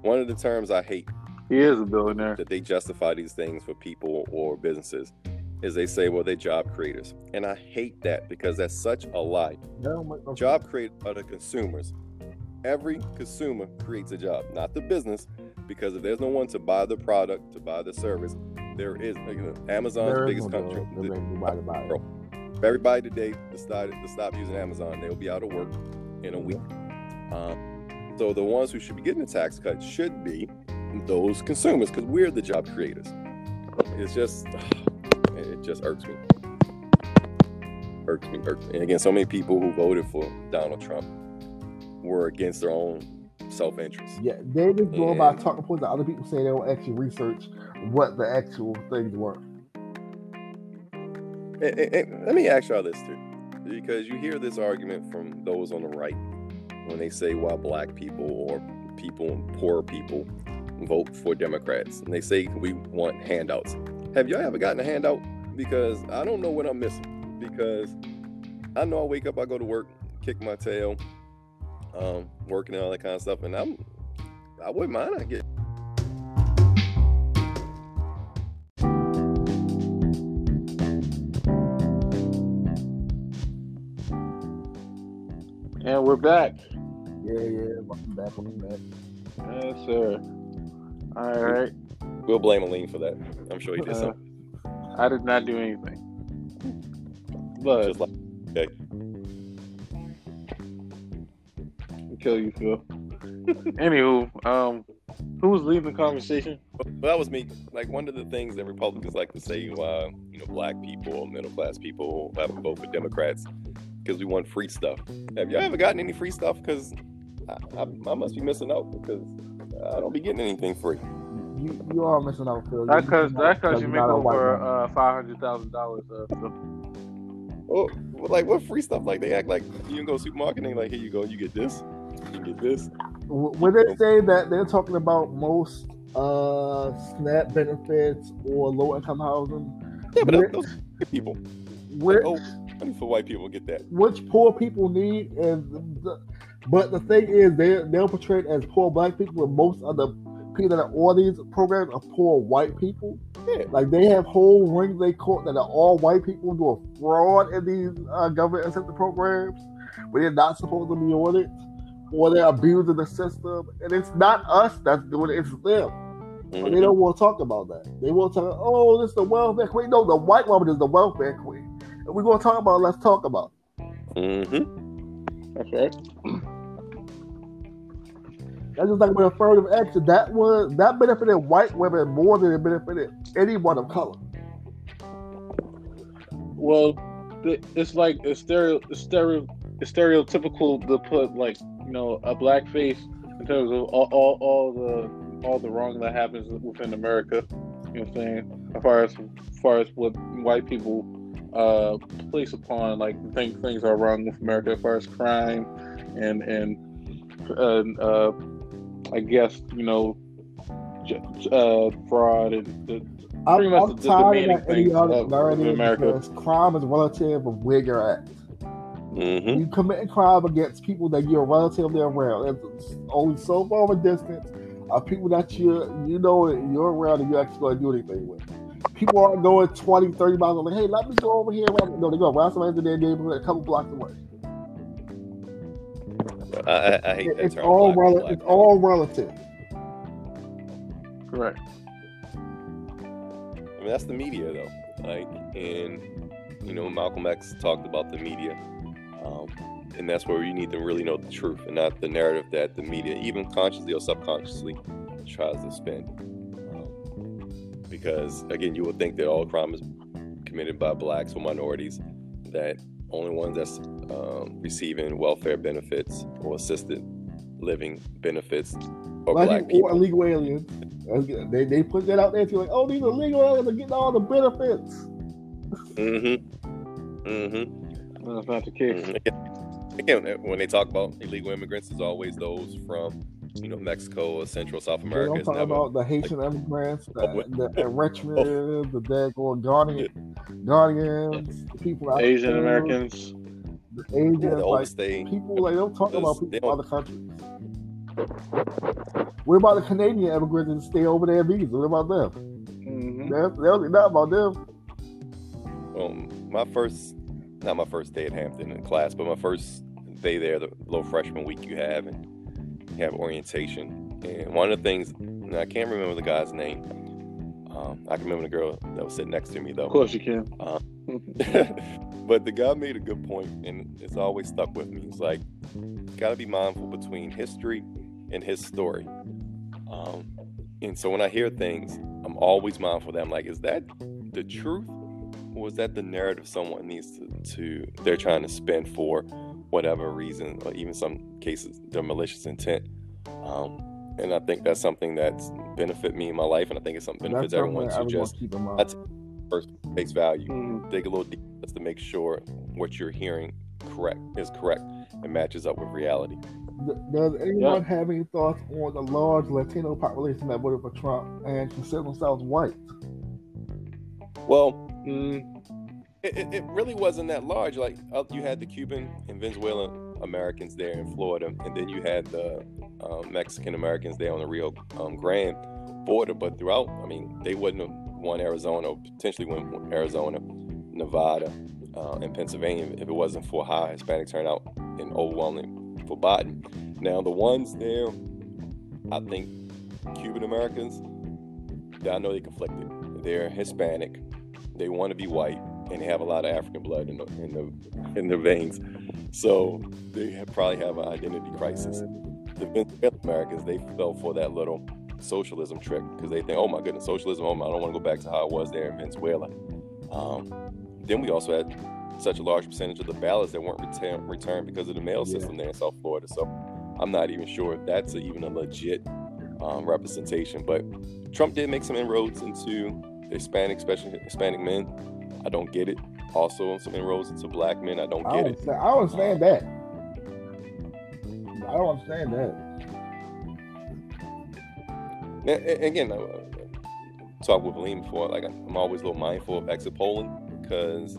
one of the terms I hate He is a billionaire. that they justify these things for people or businesses is they say, well, they're job creators. And I hate that because that's such a lie. No, no, Job creators are the consumers. Every consumer creates a job, not the business, because if there's no one to buy the product, to buy the service, there is like, you know, Amazon's there biggest no country. ain't nobody buy it. If everybody today decided to stop using Amazon, they'll be out of work in a week. Um, so the ones who should be getting the tax cut should be those consumers because we're the job creators. It's just, it just irks me. Irks me, irks me. And again, so many people who voted for Donald Trump were against their own self-interest. Yeah, they just going by talking points that other people say they don't actually research what the actual things were. And, and- and let me ask y'all this too, because you hear this argument from those on the right when they say why black people or people, and poor people, vote for Democrats, and they say we want handouts. Have y'all ever gotten a handout? Because I don't know what I'm missing. Because I know I wake up, I go to work, kick my tail, um, working and all that kind of stuff, and I'm I wouldn't mind I get And we're back. Yeah, yeah, welcome back, welcome back. Yes, sir. All right. we'll blame Aleem for that. I'm sure he did Uh, something. I did not do anything. But Just like okay. Kill you, Phil. Anywho, um, who's leading the conversation? Well, that was me. Like one of the things that Republicans like to say, uh, you know, black people middle class people have to vote for Democrats because we want free stuff. Have y'all ever gotten any free stuff? Because I, I, I must be missing out because I don't be getting anything free. You you are missing out, Phil. That's cause you- that cause you make not a white over uh five hundred thousand dollars. Uh, Oh, well, like what free stuff? Like they act like you can go to supermarket and they like, here you go, you get this, you this. when they say that they're talking about most uh SNAP benefits or low income housing, Yeah, but those people. where Oh, for white people get that. which poor people need is the, but the thing is they they're portrayed as poor black people and most of the people that are on these programs are poor white people. Yeah. Like they have whole rings they court that are all white people doing fraud in these uh, government incentive programs but they're not supposed to be on it. Or they're abusing the system, and it's not us that's doing it; it's them. But Mhm. they don't want to talk about that. They want to talk, oh, this is the welfare queen. No, the white woman is the welfare queen. And we're going to talk about it. Let's talk about it. Mhm. That's right. That's just like with affirmative action. That was that benefited white women more than it benefited anyone of color. Well, it's like it's stereo, it's stereo, it's stereotypical to put like you know a black face in terms of all, all, all the all the wrong that happens within America. You know what I'm saying? As far as, as far as what white people uh, place upon like think things are wrong with America as far as crime and and uh, uh, I guess you know uh, fraud and the, I'm, Pretty much I'm the- the tired demanding of that idiotic things of- of America. crime is relative of where you're at. Mhm. You committing crime against people that you're relatively around. It's only so far of a distance of people that you you know you're around and you're actually going to do anything with. People aren't going 20, 30 miles. Like, hey, let me go over here. No, they go around somebody in their neighborhood a couple blocks away. I, I, I hate that It's term. all black- rel- black it's all relative. correct. I mean, that's the media, though. Like, and you know, Malcolm X talked about the media, um, and that's where you need to really know the truth, and not the narrative that the media, even consciously or subconsciously, tries to spin. Um, because again, you would think that all crime is committed by blacks or minorities, that only ones that's um, receiving welfare benefits or assisted living benefits are black or illegal aliens. They, they put that out there. You're like, oh, these illegal aliens are getting all the benefits. Mm-hmm. Mm-hmm. That's not the case. Mhm. Again, again, when they talk about illegal immigrants, it's always those from, you know, Mexico or Central South America. don't It's talk never, about the Haitian immigrants, the, Oh, what- the Eritreans, the daggone Ghanaian, Ghanaians, the people out Asian there, Americans. the Asians, yeah, the like overstay. people like they don't talk about people from other countries. What about the Canadian immigrants that stay over there in visas? What about them? hmm They, they don't know about them. um, my first, not my first day at Hampton in class, but my first day there, the little freshman week you have, and you have orientation. And one of the things, I can't remember the guy's name. Um, I can remember the girl that was sitting next to me, though. Of course you can. Uh, but the guy made a good point, and it's always stuck with me. He's like, got to be mindful between history and his story. Um, and so when I hear things, I'm always mindful that I'm like, is that the truth? Or is that the narrative someone needs to, to they're trying to spin for whatever reason, or even some cases, their malicious intent? Um, and I think that's something that's benefit me in my life, and I think it's something benefits everyone to just that's first face value. Mm-hmm. Dig a little deeper just to make sure what you're hearing correct is correct and matches up with reality. Does anyone yeah. have any thoughts on the large Latino population that voted for Trump and consider themselves white? Well, mm, it, it, really wasn't that large. Like uh, you had the Cuban and Venezuelan Americans there in Florida, and then you had the um, Mexican Americans there on the Rio um, Grande border. But throughout, I mean, they wouldn't have won Arizona, or potentially won Arizona, Nevada, uh, and Pennsylvania if it wasn't for high Hispanic turnout and overwhelming for Biden. Now, the ones there, I think Cuban Americans, I know they conflicted. They're Hispanic, they want to be white, and they have a lot of African blood in the in the in their veins. So they have, probably have an identity crisis. The Venezuelan Americans, they fell for that little socialism trick because they think, oh my goodness, socialism, oh my, I don't want to go back to how it was there in Venezuela. Um, then we also had such a large percentage of the ballots that weren't return, returned because of the mail system yeah. there in South Florida. So I'm not even sure if that's a, even a legit um, representation. But Trump did make some inroads into Hispanic, especially Hispanic men. I don't get it. Also, some inroads into black men. I don't get I don't, it. I don't understand that. I don't understand that. again, I uh, talked with Aleem before. Like I'm always a little mindful of exit polling because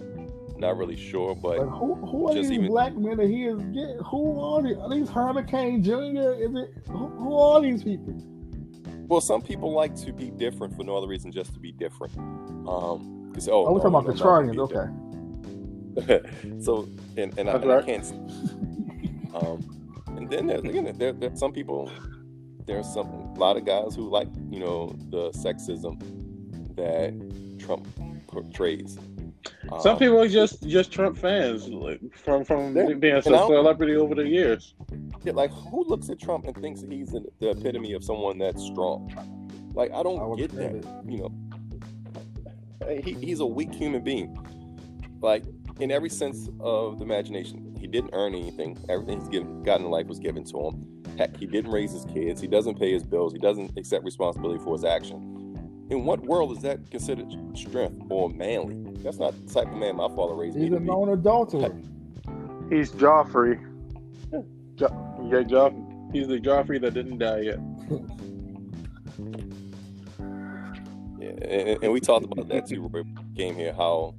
not really sure, but, but who, who are these even, black men that he is getting? Who are these? Are these Hurricane Jr.? Is it who, who are these people? Well, some people like to be different for no other reason, just to be different. Um, because oh, oh, we're no, talking about the Chargers, okay. so, and, and, I, and I, can't. um, and then there's again, there, there's some people. There's some a lot of guys who like you know the sexism that Trump portrays. Some um, people are just just Trump fans, like, from from being a celebrity over the years. Yeah, like who looks at Trump and thinks he's the, the epitome of someone that's strong? Like I don't I get that. It. You know, he, he's a weak human being. Like in every sense of the imagination, he didn't earn anything. Everything he's given, gotten in life was given to him. Heck, he didn't raise his kids. He doesn't pay his bills. He doesn't accept responsibility for his action. In what world is that considered strength or manly? That's not the type of man my father raised He's me. He's a known adulterer. He's Joffrey. Jo- yeah, Joff- he's the Joffrey that didn't die yet. yeah, and, and, we talked about that too. When we came here, how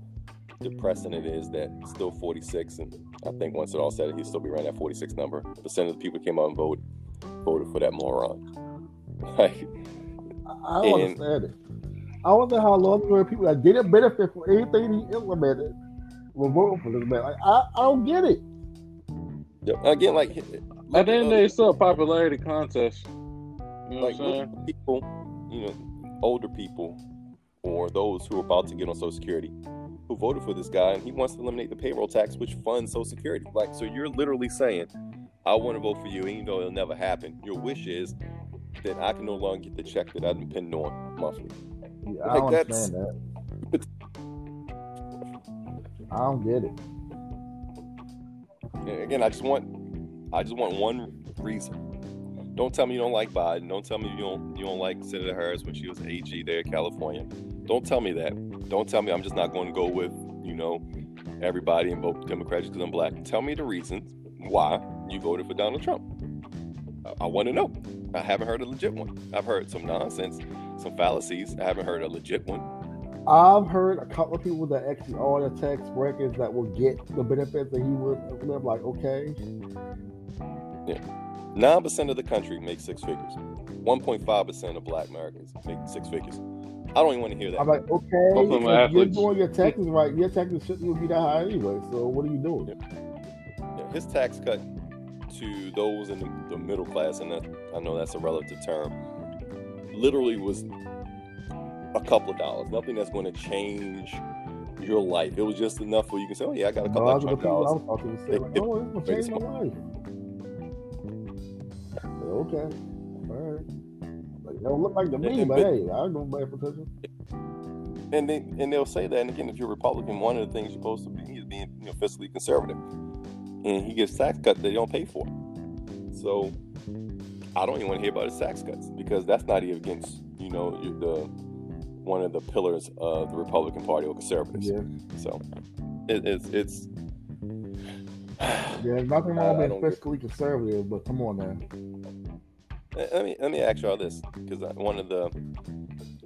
depressing it is that still 46, and I think once it all said, he'd still be around that 46 number. Percent of the people came out and voted voted for that moron. Like, I don't and, understand it. I wonder how long there people that didn't benefit from anything he implemented were voting for this man. Like, I, I don't get it. Again, like at the end, it's still a popularity contest. You know like people, you know, older people or those who are about to get on Social Security who voted for this guy and he wants to eliminate the payroll tax, which funds Social Security. Like, so you're literally saying, I want to vote for you, even though it'll never happen. Your wish is that I can no longer get the check that I've depend on monthly. Yeah, I don't understand that. I don't get it. Again, I just want, I just want one reason. Don't tell me you don't like Biden. Don't tell me you don't you don't like Senator Harris when she was AG there in California. Don't tell me that. Don't tell me I'm just not going to go with you know everybody and vote Democrats because I'm black. Tell me the reasons why you voted for Donald Trump. I, I want to know. I haven't heard a legit one. I've heard some nonsense some fallacies. I haven't heard a legit one. I've heard a couple of people that actually are the tax brackets that will get the benefits that he would live like, okay. Yeah. 9% of the country makes six figures. 1.5% of black Americans make six figures. I don't even want to hear that. I'm like, okay, Both if you're athletes. doing your taxes right. Your taxes shouldn't even be that high anyway. So what are you doing? Yeah, his tax cut to those in the, the middle class, and that, I know that's a relative term, literally was a couple of dollars. Nothing that's going to change your life. It was just enough where you can say, "Oh yeah, I got a couple of the I dollars." was talking to say, like, oh, it's gonna change my life. Okay, all right. Like, it don't look like to me, And- but but- hey, I don't pay attention. And they and they'll say that. And again, if you're Republican, one of the things you're supposed to be is being you know, fiscally conservative. And he gets tax cuts that they don't pay for. So I don't even want to hear about his tax cuts because that's not even against you know the one of the pillars of the Republican Party or conservatives. Yeah, So it, it's it's there's nothing wrong with get- fiscally conservative, but come on now. Eh, let me let me ask y'all this because one of the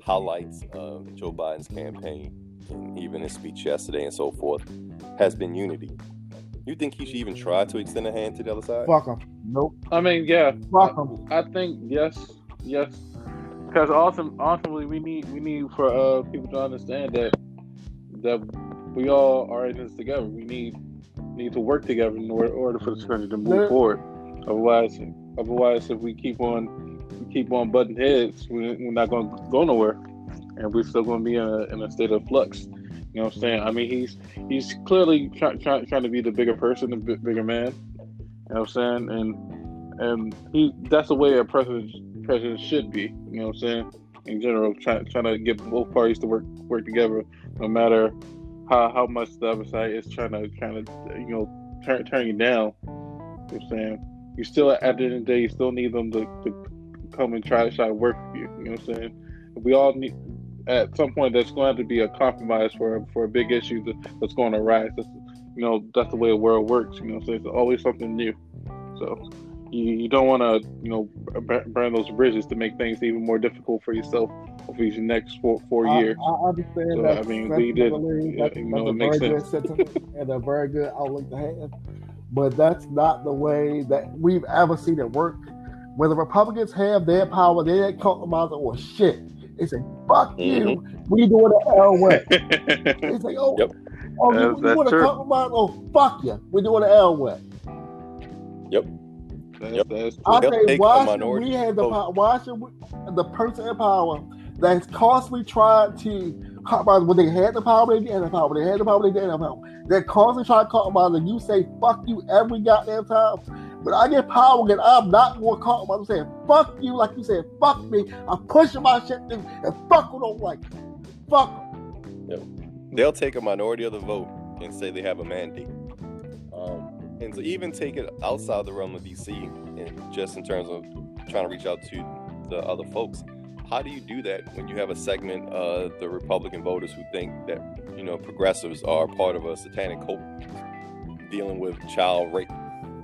highlights of Joe Biden's campaign, and even his speech yesterday and so forth, has been unity. You think he should even try to extend a hand to the other side? Fuck them. Nope. I mean, yeah, Fuck them. I think yes, yes, because ultimately, ultimately, we need we need for uh, people to understand that that we all are in this together. We need need to work together in order, order for this country to move Yeah. forward. Otherwise, otherwise, if we keep on we keep on butting heads, we, we're not going to go nowhere, and we're still going to be in a, in a state of flux. You know what I'm saying? I mean, he's he's clearly try, try, trying to be the bigger person, the bi- bigger man. You know what I'm saying? And and he that's the way a president president should be. You know what I'm saying? In general, trying trying to get both parties to work work together, no matter how how much the other side is trying to trying to you know turn turn you down. You know what I'm saying? You still at the end of the day, you still need them to, to come and try to try to work with you. You know what I'm saying? We all need at some point there's going to have to be a compromise for for a big issue that, that's going to arise. That's, you know that's the way the world works. You know, so it's always something new. So you, you don't want to you know b- burn those bridges to make things even more difficult for yourself for these next four four I, years. I understand So, that. I mean, we did- yeah, you know, it makes sense. and a very good outlook to have. But that's not the way that we've ever seen it work. When the Republicans have their power, they ain't compromise or oh, shit. They say, "Fuck you, we doing it our way." They say, "Oh, Yep. oh, you, you want to true. compromise? Oh, fuck you, we doing it our way." That's, Yep. that's true. I They'll say, why should we have the power? Why should we, the person in power that's constantly trying to compromise when they had the power, they didn't have the power. When they had the power, they didn't have the power. They're constantly trying to compromise, and you say "fuck you" every goddamn time. But I get power again. I'm not going more compromise. I'm saying "fuck you" like you said "fuck me." I'm pushing my shit through, and fuck who don't like. Fuck 'em. They'll take a minority of the vote and say they have a mandate. Um, and to even take it outside the realm of DC, and just in terms of trying to reach out to the other folks, how do you do that when you have a segment of the Republican voters who think that you know progressives are part of a satanic cult dealing with child rape?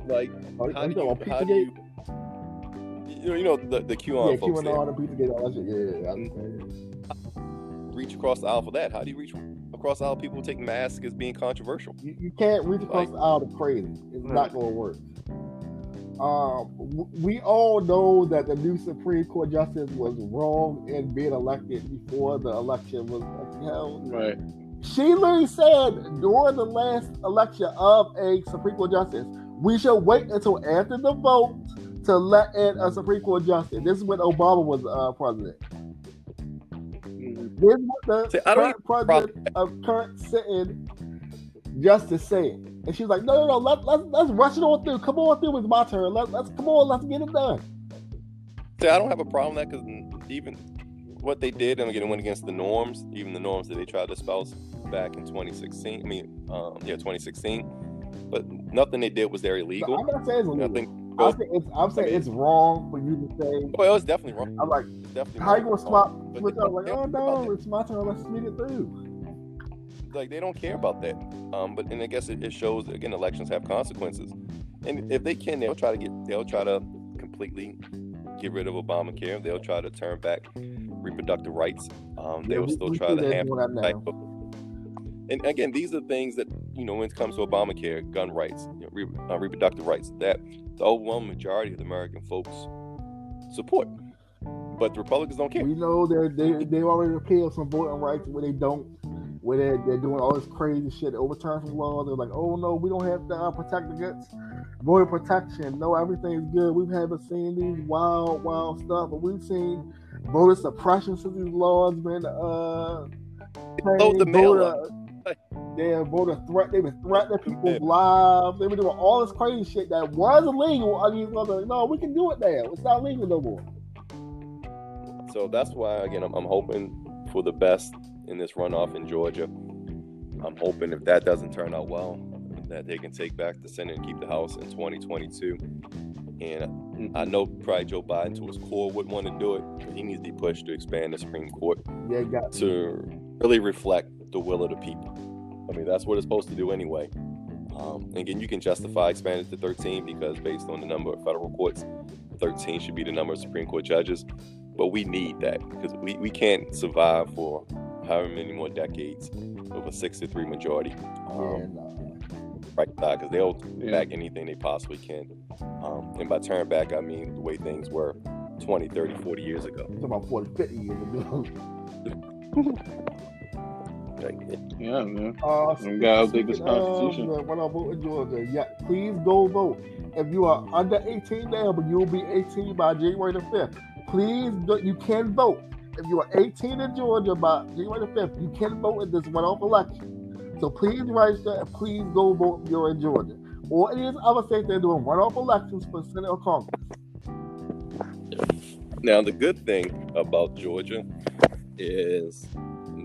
Like, how do you how do you, you know, you know the, the QAnon Yeah, folks there, QAnon and Pizzagate, all that shit. Yeah, yeah, yeah. Reach across the aisle for that? How do you reach across the aisle people take masks as being controversial? You, you can't reach across Like- the aisle to crazy. It's not going to work. Um, we all know that the new Supreme Court justice was wrong in being elected before the election was held. Right. She literally said during the last election of a Supreme Court justice, we should wait until after the vote to let in a Supreme Court justice. This is when Obama was uh, president. Mhm. This is what the See, I don't current president of current sitting justice said. And she's like, no, no, no, let, let's let's rush it on through. Come on through, it's my turn. Let, let's come on, let's get it done. See, I don't have a problem with that because even what they did, and again, went against the norms, even the norms that they tried to espouse back in 2016. I mean, um, yeah, 2016. But nothing they did was there illegal. I'm not saying it's illegal. Nothing. I'm saying it's, I'm saying it's wrong for you to say. Well, it's definitely wrong. I'm like, It's definitely how you wrong. gonna swap? Switch up like, oh no, it's my turn. Let's speed it through. like they don't care about that. Um, but and I guess it, it shows that, again elections have consequences, and if they can, they'll try to get they'll try to completely get rid of Obamacare. They'll try to turn back reproductive rights. Um, they Yeah, will still we try to they're hamper doing that type now. of. And again, these are things that you know when it comes to Obamacare, gun rights, you know, re, uh, reproductive rights, that the overwhelming majority of the American folks support. but the Republicans don't care. We know they they they already repealed some voting rights where they don't, where they're, they're doing all this crazy shit, overturn some laws. They're like, oh no, we don't have to uh, protect against voter protection. No, everything's good. We haven't seen these wild, wild stuff, but we've seen voter suppression since these laws been uh. Load the mail voter, yeah, voter threat. They've been threatening people's lives. They've been doing all this crazy shit that was illegal. I mean, like, no, we can do it now. It's not legal no more. So that's why, again, I'm, I'm hoping for the best in this runoff in Georgia. I'm hoping if that doesn't turn out well, that they can take back the Senate and keep the House in 2022. And I know probably Joe Biden, to his core, wouldn't want to do it. But he needs to be pushed to expand the Supreme Court yeah, got to really reflect the will of the people. I mean, that's what it's supposed to do anyway. Um, again, you can justify expanding to 13 because based on the number of federal courts, 13 should be the number of Supreme Court judges. But we need that because we, we can't survive for however many more decades with a 6 to 3 majority. Um, yeah, Right because they'll yeah. back anything they possibly can. Um, and by turn back, I mean the way things were 20, 30, 40 years ago. about 40, 50 years ago. yeah, man. Uh, we got to update this constitution. Uh, when I vote in Georgia, yeah, please go vote. If you are under 18 now, but you'll be 18 by January the 5th, please, you can vote. If you are 18 in Georgia by January the 5th, you can vote in this one-off election. So please register and please go vote if you're in Georgia. Or any other states they're doing one-off elections for Senate or Congress. Now, the good thing about Georgia is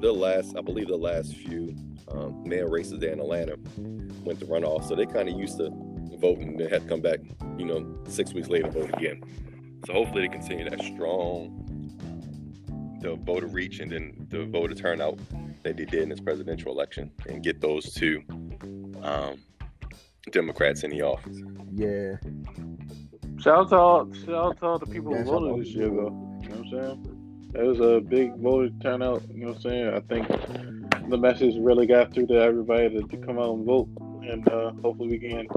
the last, I believe, the last few um, mayor races there in Atlanta went to runoff, so they kind of used to voting. They had to come back, you know, six weeks later vote again. So hopefully they continue that strong the voter reach and then the voter turnout that they did in this presidential election and get those two um, Democrats in the office. Yeah. Shout out to all, shout out to all the people yeah, who voted this year, though. You know what I'm saying? It was a big voter turnout. You know what I'm saying? I think the message really got through to everybody to, to come out and vote, and uh, hopefully we can,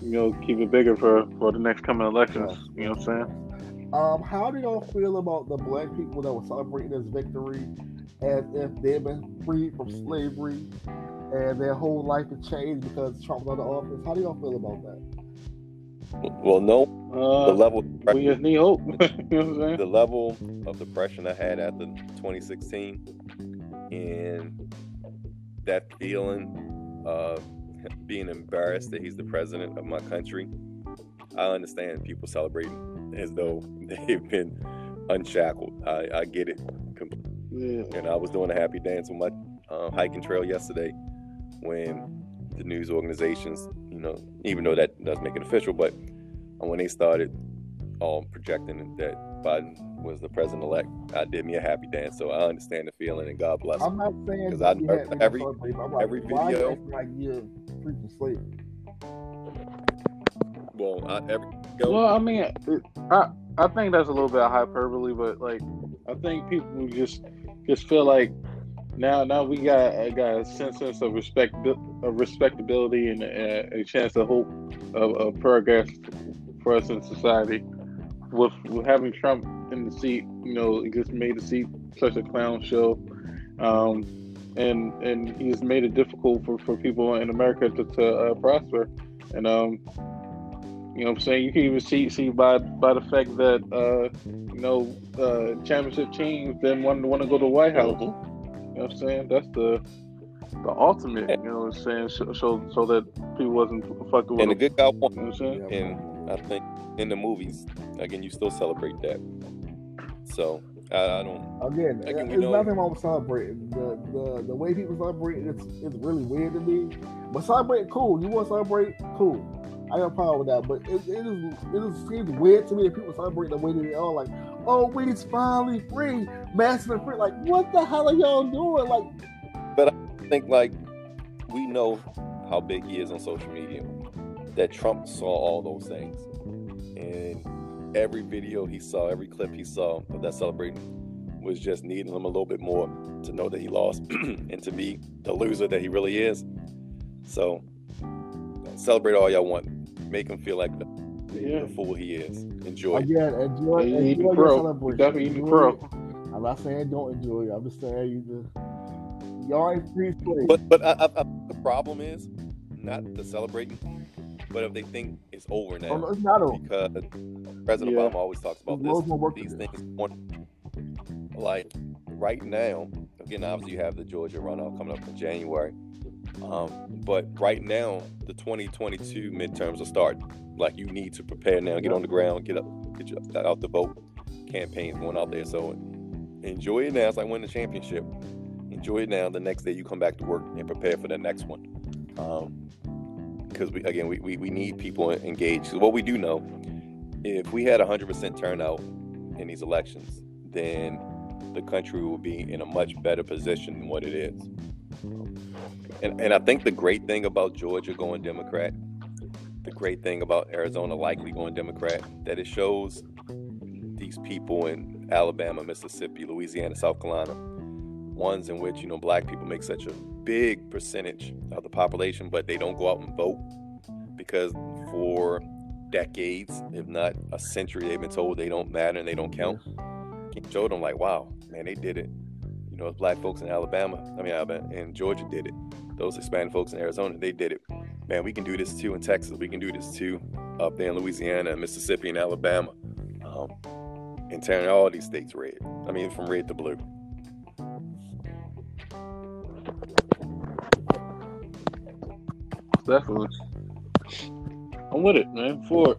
you know, keep it bigger for for the next coming elections. You know what I'm saying? Um, how do y'all feel about the black people that were celebrating this victory as if they've been freed from slavery and their whole life has changed because Trump was in the office? How do y'all feel about that? Well, no. Uh, the level we just need hope. you know the level of depression I had after 2016 and that feeling of being embarrassed that he's the president of my country. I understand people celebrating as though they've been unshackled. I, I get it completely. Yeah. And I was doing a happy dance on my uh, hiking trail yesterday when the news organizations, know, even though that doesn't make it official, but uh, when they started all projecting that Biden was the president elect, I did me a happy dance. So I understand the feeling, and God bless. I'm not saying because I every every video like you're freaking slavery. Well, I, every go. Well, I mean, I I think that's a little bit of hyperbole, but like I think people just just feel like now now we got got a sense of respect of respectability and a, a chance of hope of, of, progress for us in society. With, with having Trump in the seat, you know, it just made the seat such a clown show. Um, and and he's made it difficult for, for people in America to, to uh, prosper. And um, you know what I'm saying? You can even see see by by the fact that uh, you know uh, championship teams then want want to go to the White House. Mm-hmm. You know what I'm saying? That's the the ultimate. You know what I'm saying? So so, so that people wasn't fucking with. And the good guy won. You know what I'm saying? And I think in the movies, again, you still celebrate that. So I, I don't. Again, again there's nothing wrong with celebrating. The, the the way people celebrate it's it's really weird to me. But celebrate, cool. You want to celebrate, cool. I got a problem with that, but it, it is it is, seems weird to me that people celebrate the way that they are, like, oh, we's finally free, massive free. Like, what the hell are y'all doing? Like, but I think like we know how big he is on social media. That Trump saw all those things, and every video he saw, every clip he saw of that celebrating was just needing him a little bit more to know that he lost and to be the loser that he really is. So celebrate all y'all want make him feel like yeah. the fool he is. Enjoy. Again, enjoy, enjoy, enjoy your pro. celebration. Definitely enjoy pro. I'm not saying don't enjoy it. I'm just saying you just y'all ain't free play. But but I, I, I, the problem is not the celebrating, but if they think it's over now. oh, no, it's not over. because President Yeah. Obama always talks about There's loads more work this. These do. things, one, like right now, again, obviously you have the Georgia runoff coming up in January, um, but right now the 2022 midterms are starting. Like you need to prepare now, get on the ground, get up, get out the vote. Campaigns going out there, so enjoy it now. It's like winning the championship. Enjoy it now. The next day you come back to work and prepare for the next one. Um, because we again we, we, we need people engaged. 'Cause what we do know, if we had 100% turnout in these elections, then the country will be in a much better position than what it is. And and I think the great thing about Georgia going Democrat, the great thing about Arizona likely going Democrat, that it shows these people in Alabama, Mississippi, Louisiana, South Carolina, ones in which you know black people make such a big percentage of the population, but they don't go out and vote because for decades, if not a century, they've been told they don't matter and they don't count. Can show them like, wow, man, they did it. You know, black folks in Alabama, I mean, Alabama and Georgia did it. Those Hispanic folks in Arizona, they did it. Man, we can do this too in Texas. We can do this too up there in Louisiana, Mississippi, and Alabama, um, and turning all these states red. I mean, from red to blue. Definitely. I'm with it, man. For it.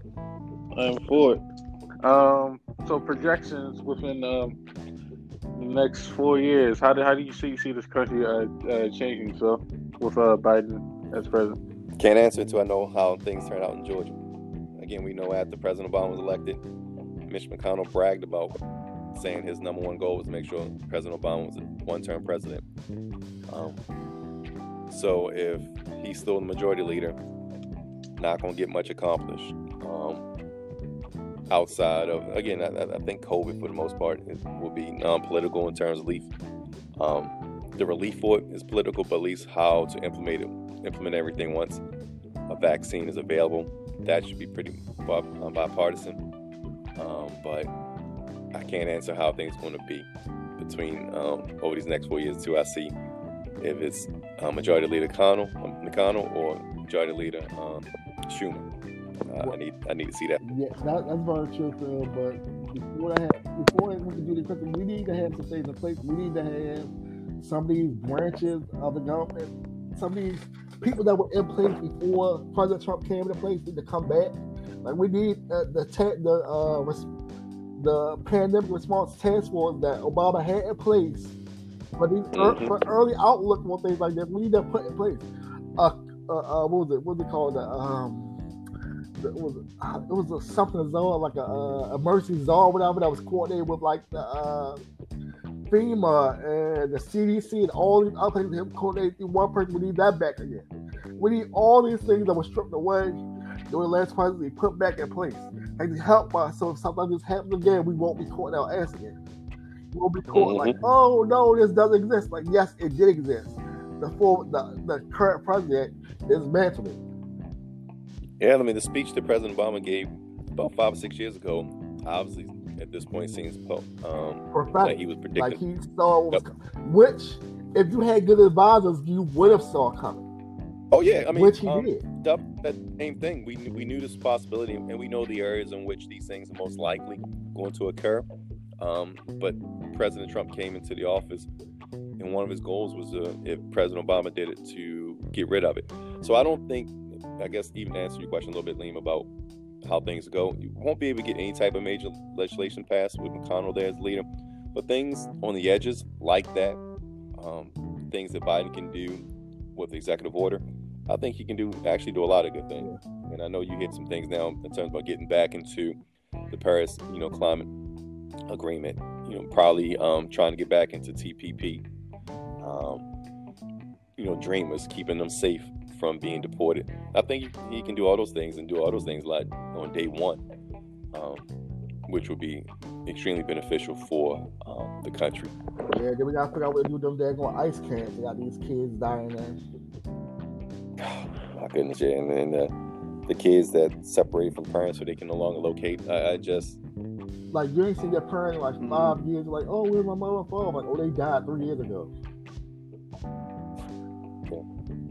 I'm for it. Um, so projections within um, the next four years. How do how do you see see this country uh, uh, changing? So with uh, Biden as president. Can't answer until I know how things turn out in Georgia. Again, we know after President Obama was elected, Mitch McConnell bragged about saying his number one goal was to make sure President Obama was a one-term president. Um, so if he's still the majority leader, not going to get much accomplished. Um, outside of again, I, I think COVID for the most part will be non-political in terms of relief. Um, the relief for it is political, but at least how to implement it, implement everything once a vaccine is available. That should be pretty uh, bipartisan. Um, but I can't answer how things going to be between um, over these next four years until I see if it's uh, Majority Leader McConnell, um, McConnell or Majority Leader um, Schumer. Uh, I need I need to see that. Yeah, that, that's very true, Phil. But before that, before we can do the we need to have some things in place. We need to have some of these branches of the government, some of these people that were in place before President Trump came into place need to come back. Like we need uh, the ta- the uh, res- the pandemic response task force that Obama had in place for these ear- Mhm. for early outlook on things like that. We need to put in place. Uh, uh, uh what was it? What call it? Um, it was it was a something zone like a uh, emergency zone, whatever that was coordinated with like the uh, FEMA and the CDC and all these other things. Him coordinated through one person. We need that back again. We need all these things that were stripped away during the last presidency put back in place and to help us. So if something like this happens again, we won't be caught in our ass again. We won't be caught mm-hmm. like, oh no, this doesn't exist. Like yes, it did exist. The full, the, the current president is mantling. Yeah, I mean the speech that President Obama gave about five or six years ago, obviously at this point seems um, Prophetic. like he was Like predicting. he saw what was coming. Which, if you had good advisors, you would have saw coming. oh yeah, I mean which he um, did. that, that same thing. We knew- we knew this possibility, and we know the areas in which these things are most likely going to occur. Um, but President Trump came into the office, and one of his goals was, uh, if President Obama did it, to get rid of it. So I don't think, I guess, even to answer your question a little bit, Aleem, about how things go, you won't be able to get any type of major legislation passed with McConnell there as leader. But things on the edges like that, um, things that Biden can do with the executive order, I think he can do actually do a lot of good things. And I know you hit some things now in terms of getting back into the Paris, you know, climate agreement. You know, probably um, trying to get back into TPP. Um, you know, dreamers, keeping them safe from being deported. I think he, can do all those things and do all those things like on day one, um, which would be extremely beneficial for um, the country. Yeah, then we gotta figure out what to do with them daggone ice cans. They got these kids dying and My goodness, yeah, and then uh, the kids that separate from parents so they can no longer locate. I, I just like you ain't seen their parents like. 5 years. Like, oh, where's my mother and father? Like, oh, they died three years ago.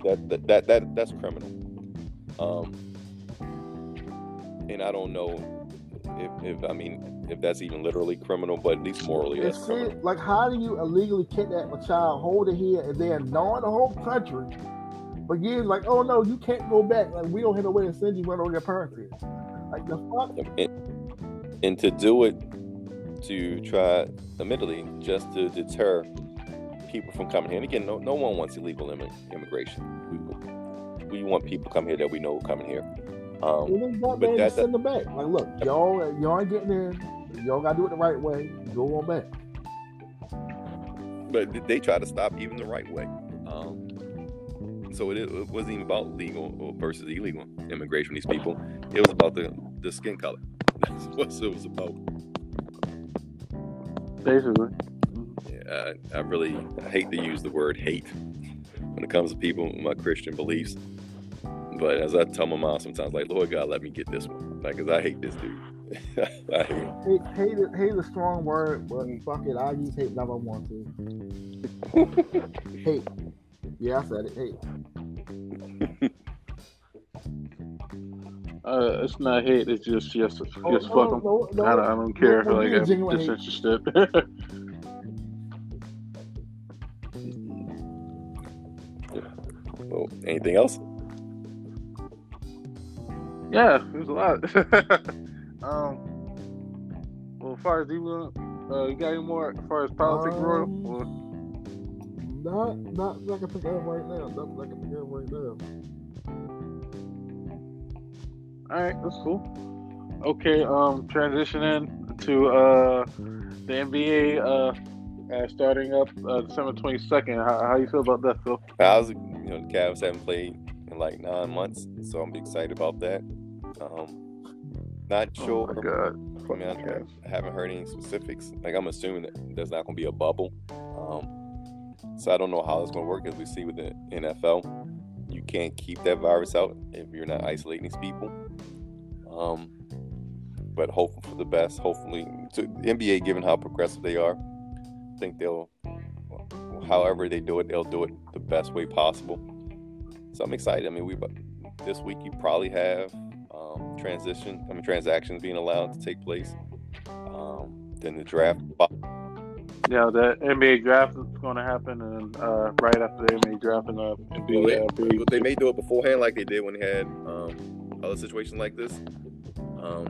That that that, that that's criminal. Um, and I don't know if, if I mean if that's even literally criminal, but at least morally that's criminal. Like, how do you illegally kidnap a child, hold it here, and then knowing the whole country for years, like, oh no, you can't go back. Like, we don't have a way to send you where your parents is. Like the fuck. And, and to do it, to try, admittedly, just to deter people from coming here. And again, no, no one wants illegal immigration. We, we want people come here that we know coming here. Um, but that's send them back. Like, look, y'all, y'all ain't getting in. Y'all gotta do it the right way. Go on back. But they try to stop even the right way. Um, so it, it, wasn't even about legal versus illegal immigration. These people, it was about the the skin color. That's what it was about. Basically. Yeah, I, I really hate to use the word hate when it comes to people with my Christian beliefs. But as I tell my mom sometimes, like, Lord God, let me get this one. Like, cause I hate this dude. I hate hate, hate, is, hate is a strong word, but fuck it, I use hate whenever I want to. hate. Yeah, I said it. Hate. Uh, it's not hate. It's just just just oh, fuck them. No, no, I, don't, I don't care. No, like I'm disinterested. anything else? Yeah, there's a lot. um, well, as far as you, uh, you got any more as far as politics, um, Royal? Or? Not, not like I think of right now. Not like I think of right now. All right, that's cool. Okay, um, transitioning to uh the NBA uh, uh starting up uh, December twenty second. How, how you feel about that, Phil? I was, you know, the Cavs haven't played in like nine months, so I'm excited about that. Um, not oh sure. Oh God. I mean, I, I, haven't heard any specifics. Like, I'm assuming that there's not going to be a bubble. Um, so I don't know how it's going to work as we see with the NFL. You can't keep that virus out if you're not isolating these people. Um, but hoping for the best. Hopefully, to NBA, given how progressive they are, I think they'll, however they do it, they'll do it the best way possible. So I'm excited. I mean, we this week you probably have um, transition, I mean, transactions being allowed to take place. Um, then the draft. Yeah, the NBA draft is going to happen, and uh, right after the NBA draft, and the NBA. Well, they, they, may do it beforehand, like they did when they had um, other situations like this. Um,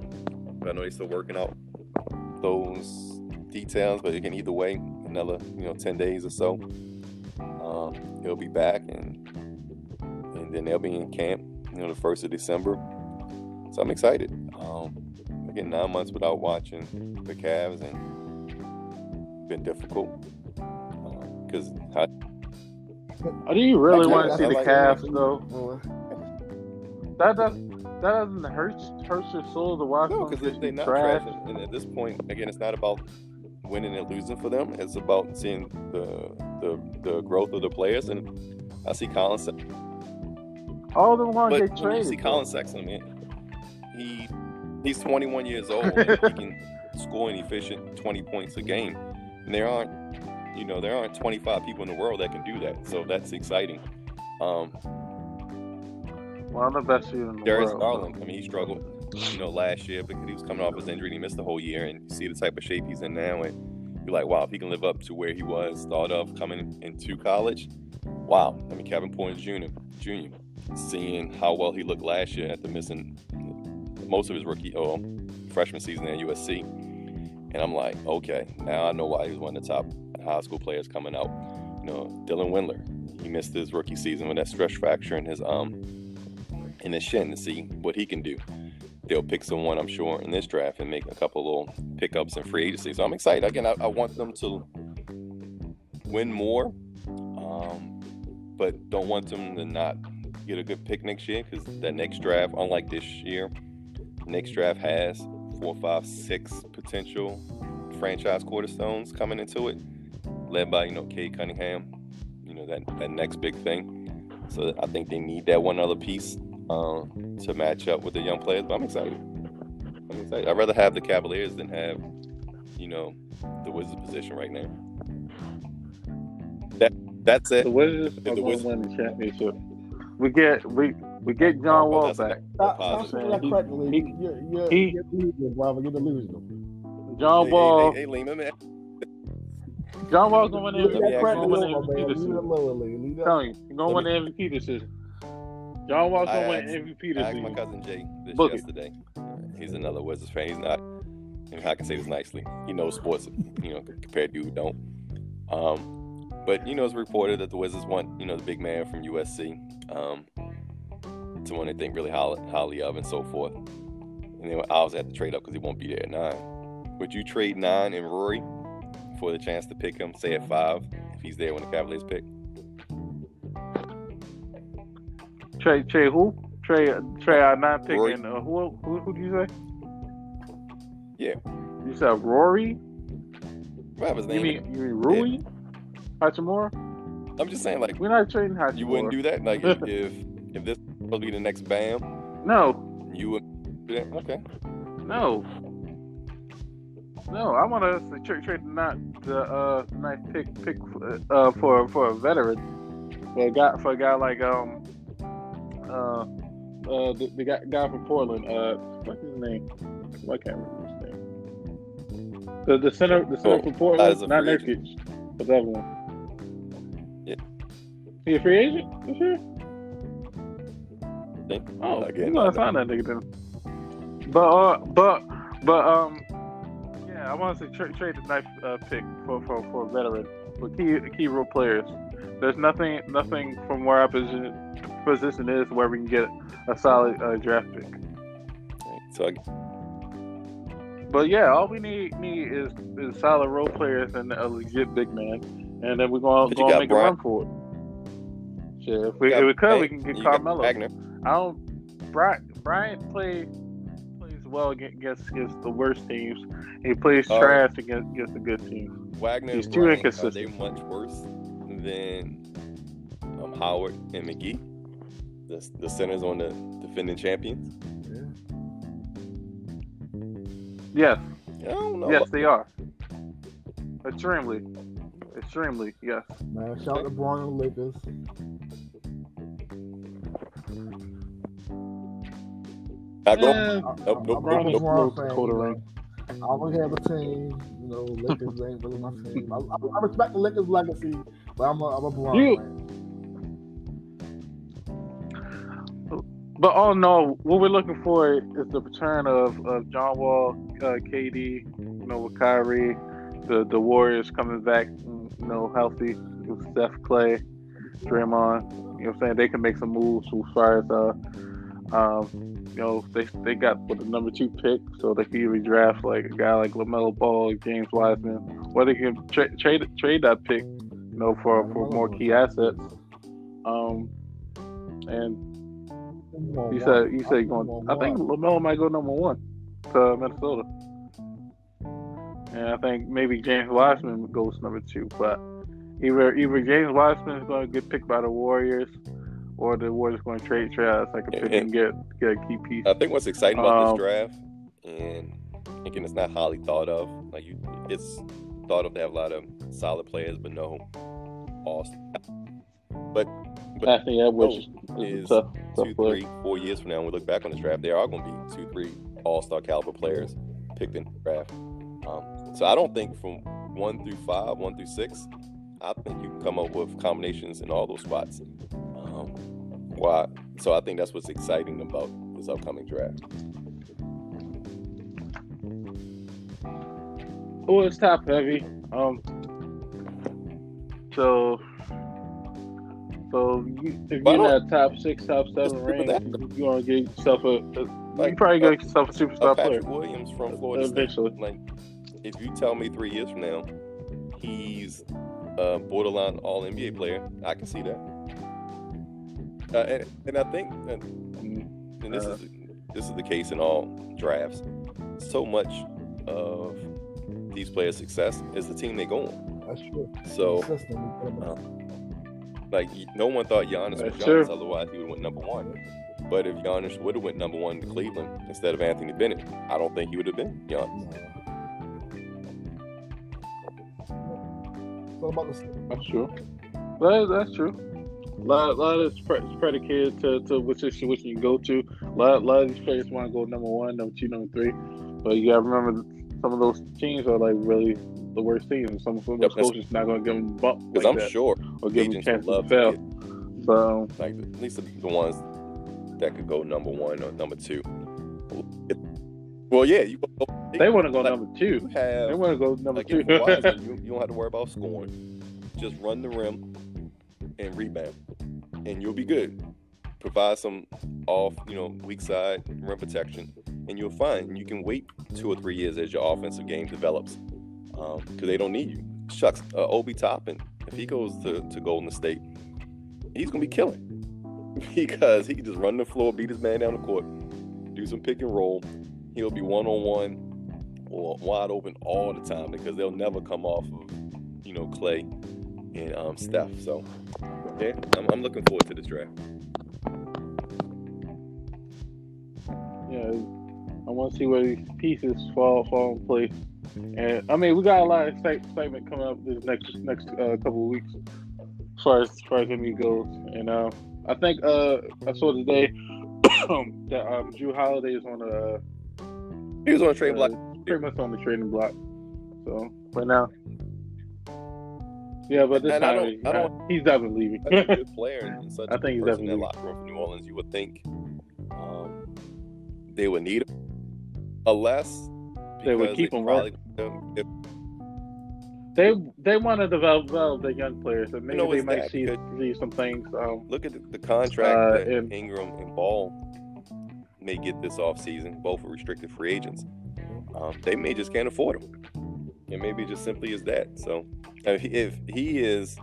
but I know they're still working out those details. But again, either way, another you know ten days or so, um, he'll be back, and and then they'll be in camp. You know, the first of December. So I'm excited. Um, again, nine months without watching the Cavs and been difficult because uh, do you really want to see the like Cavs though? That doesn't that doesn't hurt hurt your soul to watch no, because they're not trash. trash. And at this point, again, it's not about winning and losing for them. It's about seeing the the, the growth of the players. And I see Collin. All the ones they traded. You see Collin Sexton, man he he's 21 years old and he can score an efficient 20 points a game. And there aren't, you know, there aren't 25 people in the world that can do that. So that's exciting. Um, One of the best shooters in the Darius world. Garland, I mean, he struggled, you know, last year because he was coming off his injury and he missed the whole year. And you see the type of shape he's in now, and you're like, wow, if he can live up to where he was thought of coming into college, wow. I mean, Kevin Porter Jr. Jr. Seeing how well he looked last year after missing most of his rookie or oh, freshman season at USC. And I'm like, okay, now I know why he was one of the top high school players coming out. You know, Dylan Windler, he missed his rookie season with that stress fracture in his um in his shin to see what he can do. They'll pick someone, I'm sure, in this draft and make a couple little pickups in free agency. So I'm excited. Again, I, I want them to win more, um, but don't want them to not get a good pick next year because that next draft, unlike this year, next draft has four, five, six potential franchise cornerstones coming into it, led by you know Cade Cunningham, you know that that next big thing. So I think they need that one other piece. Um, to match up with the young players. But I'm excited. I'm excited. I'd rather have the Cavaliers than have, you know, the Wizards position right now. That that's it. The Wizards the are going Wizards- win the championship. We get we we get John Wall That's back. Stop, stop saying that He- correctly. he- you're, you're, he- you're delusional, brother. You're delusional. John Hey, Wall. hey, hey, Lima, man. John Wall's going to win Leave the me that ask correctly you gonna win alone, the man. MVP Leave it decision. alone, Lee. Leave I'm that- telling you, he's going to win Let the MVP decision. John Wall's to win MVP I asked my cousin Jay this Book it. yesterday. He's another Wizards fan. He's not. I, mean, I can say this nicely. He knows sports, you know, compared to you who don't. Um, but you know, it's reported that the Wizards want you know the big man from USC, um, someone they think really highly, highly of, and so forth. And then I was have to trade up because he won't be there at nine. Would you trade nine and Rory for the chance to pick him, say at five, if he's there when the Cavaliers pick? Trey, Trey, who? Trey, Trey, I'm not picking. Uh, who, who, who did you say? Yeah. You said Rory? What his You name? mean, you mean Rui? Hachimura? I'm just saying, like, We're not trading Hachimura. you wouldn't do that. Like, if if, if this was supposed to be the next Bam, No, you would do that. Okay. no. No, I want to trade, trade not the uh nice pick pick uh for for a veteran for a guy for a guy like um uh uh the, the guy, guy from Portland uh what's his name? I can't remember his name? The the center the center Oh, from Portland? not Nurkic. But the other one. Yeah. he a free agent this year? Think. oh Again, you gonna sign that nigga then. But uh but but um yeah I want to say tra- trade the knife uh, pick for, for for a veteran. For key key role players. There's nothing nothing from where our position position is where we can get a solid uh, draft pick. So I, But yeah, all we need need is, is solid role players and a legit big man, and then we're gonna, gonna make Brian- a run for it. Shit, if we, got- if we could, hey, we can get Carmelo. I don't. Bryant Bryant plays plays well against against the worst teams. He plays Oh. trash against against the good teams. Wagner. He's too inconsistent. Are they much worse than um, Howard and McGee, the the centers on the defending champions? Yeah. Yes, I don't know. yes, they are. Extremely, extremely, yes. Man, shout out to Bron and Lakers. I go. Nope, I'm- nope, I'm nope, a Bron is nope. Braun North fan, Dakota ring. I always have a team. You know, Lakers ain't really my team. I, I, I respect the Lakers legacy, but I'm a, I'm a Bron You- fan. But all in all, what we're looking for is the return of, of John Wall, uh, KD, you know, with Kyrie, the the Warriors coming back, you know, healthy with Steph, Clay, Draymond. You know, what I'm saying they can make some moves as far as uh, um, you know, they they got with the number two pick, so they can either draft like a guy like LaMelo Ball, James Wiseman, or they can tra- trade trade that pick, you know, for for more key assets. Um, and you said you said going. I think LaMelo might go number one to Minnesota, and I think maybe James Wiseman goes number two. But either either James Wiseman is going to get picked by the Warriors, or the Warriors going to trade Travis like a pick and get get a key piece. I think what's exciting about Um, this draft, and again, it's not highly thought of. Like you, it's thought of to have a lot of solid players, but no all But Anthony Edwards Oh, is is a tough, tough two, player. three, four years from now, when we look back on this draft, there are going to be two, three all-star caliber players picked in the draft. Um, so I don't think from one through five, one through six, I think you can come up with combinations in all those spots. Um, why? So I think that's what's exciting about this upcoming draft. Well, it's top heavy. Um, so, so you, if you're that top six, top seven range, you want to get yourself a, a you probably uh, get yourself a Uh, superstar player Patrick Williams from Florida State. eventually. Like, if you tell me three years from now he's a borderline All NBA player, I can see that. Uh, and, and I think, and, and this Uh. is this is the case in all drafts. So much of these players' success is the team they go on. That's true. So, like, no one thought Giannis was That's Giannis, true. otherwise he would have went number one. But if Giannis would have went number one to Cleveland instead of Anthony Bennett, I don't think he would have been Giannis. So about the That's true. That, that's true. A lot, a lot of it's pre- predicated to, to which situation you go to. A lot, a lot of these players want to go number one, number two, number three. But you got to remember, some of those teams are like really the worst teams. Some of those Yep, coaches not going to give them bump Because like I'm that, sure or give them a chance to fail. So like at least the, ones that could go number one or number two. Well, yeah, you go, they want to go like, number two. have They want to go number like two. if you, you don't have to worry about scoring. Just run the rim and rebound, and you'll be good. Provide some off, you know, weak side rim protection, and you'll find you can wait two or three years as your offensive game develops, because they don't need you. Shucks, uh, Obi Toppin, if he goes to, to Golden State, he's gonna be killing because he can just run the floor, beat his man down the court, do some pick and roll. He'll be one on one or wide open all the time because they'll never come off of you know Clay and um, Steph. So yeah, I'm, I'm looking forward to this draft. Yeah, I want to see where these pieces fall fall in place. And I mean, we got a lot of excite- excitement coming up this next next uh, couple of weeks, as far as, as far as NBA goes. And uh, I think uh, I saw today that um, Jrue Holiday is on a He was on a trade block. uh, pretty much on the trading block. So right now, yeah, but this And I time don't- I don't- he's definitely leaving. A good player and such I think he's definitely- room for New Orleans. You would think they would need him, unless They would keep him, probably- if- They they want to develop, develop their young players, and maybe know, they might see, see some things. Um, Look at the, the contract Uh, that and- Ingram and Ball may get this offseason. Both are restricted free agents. Um, they may just can't afford them. And maybe just simply is that. So if he, if he is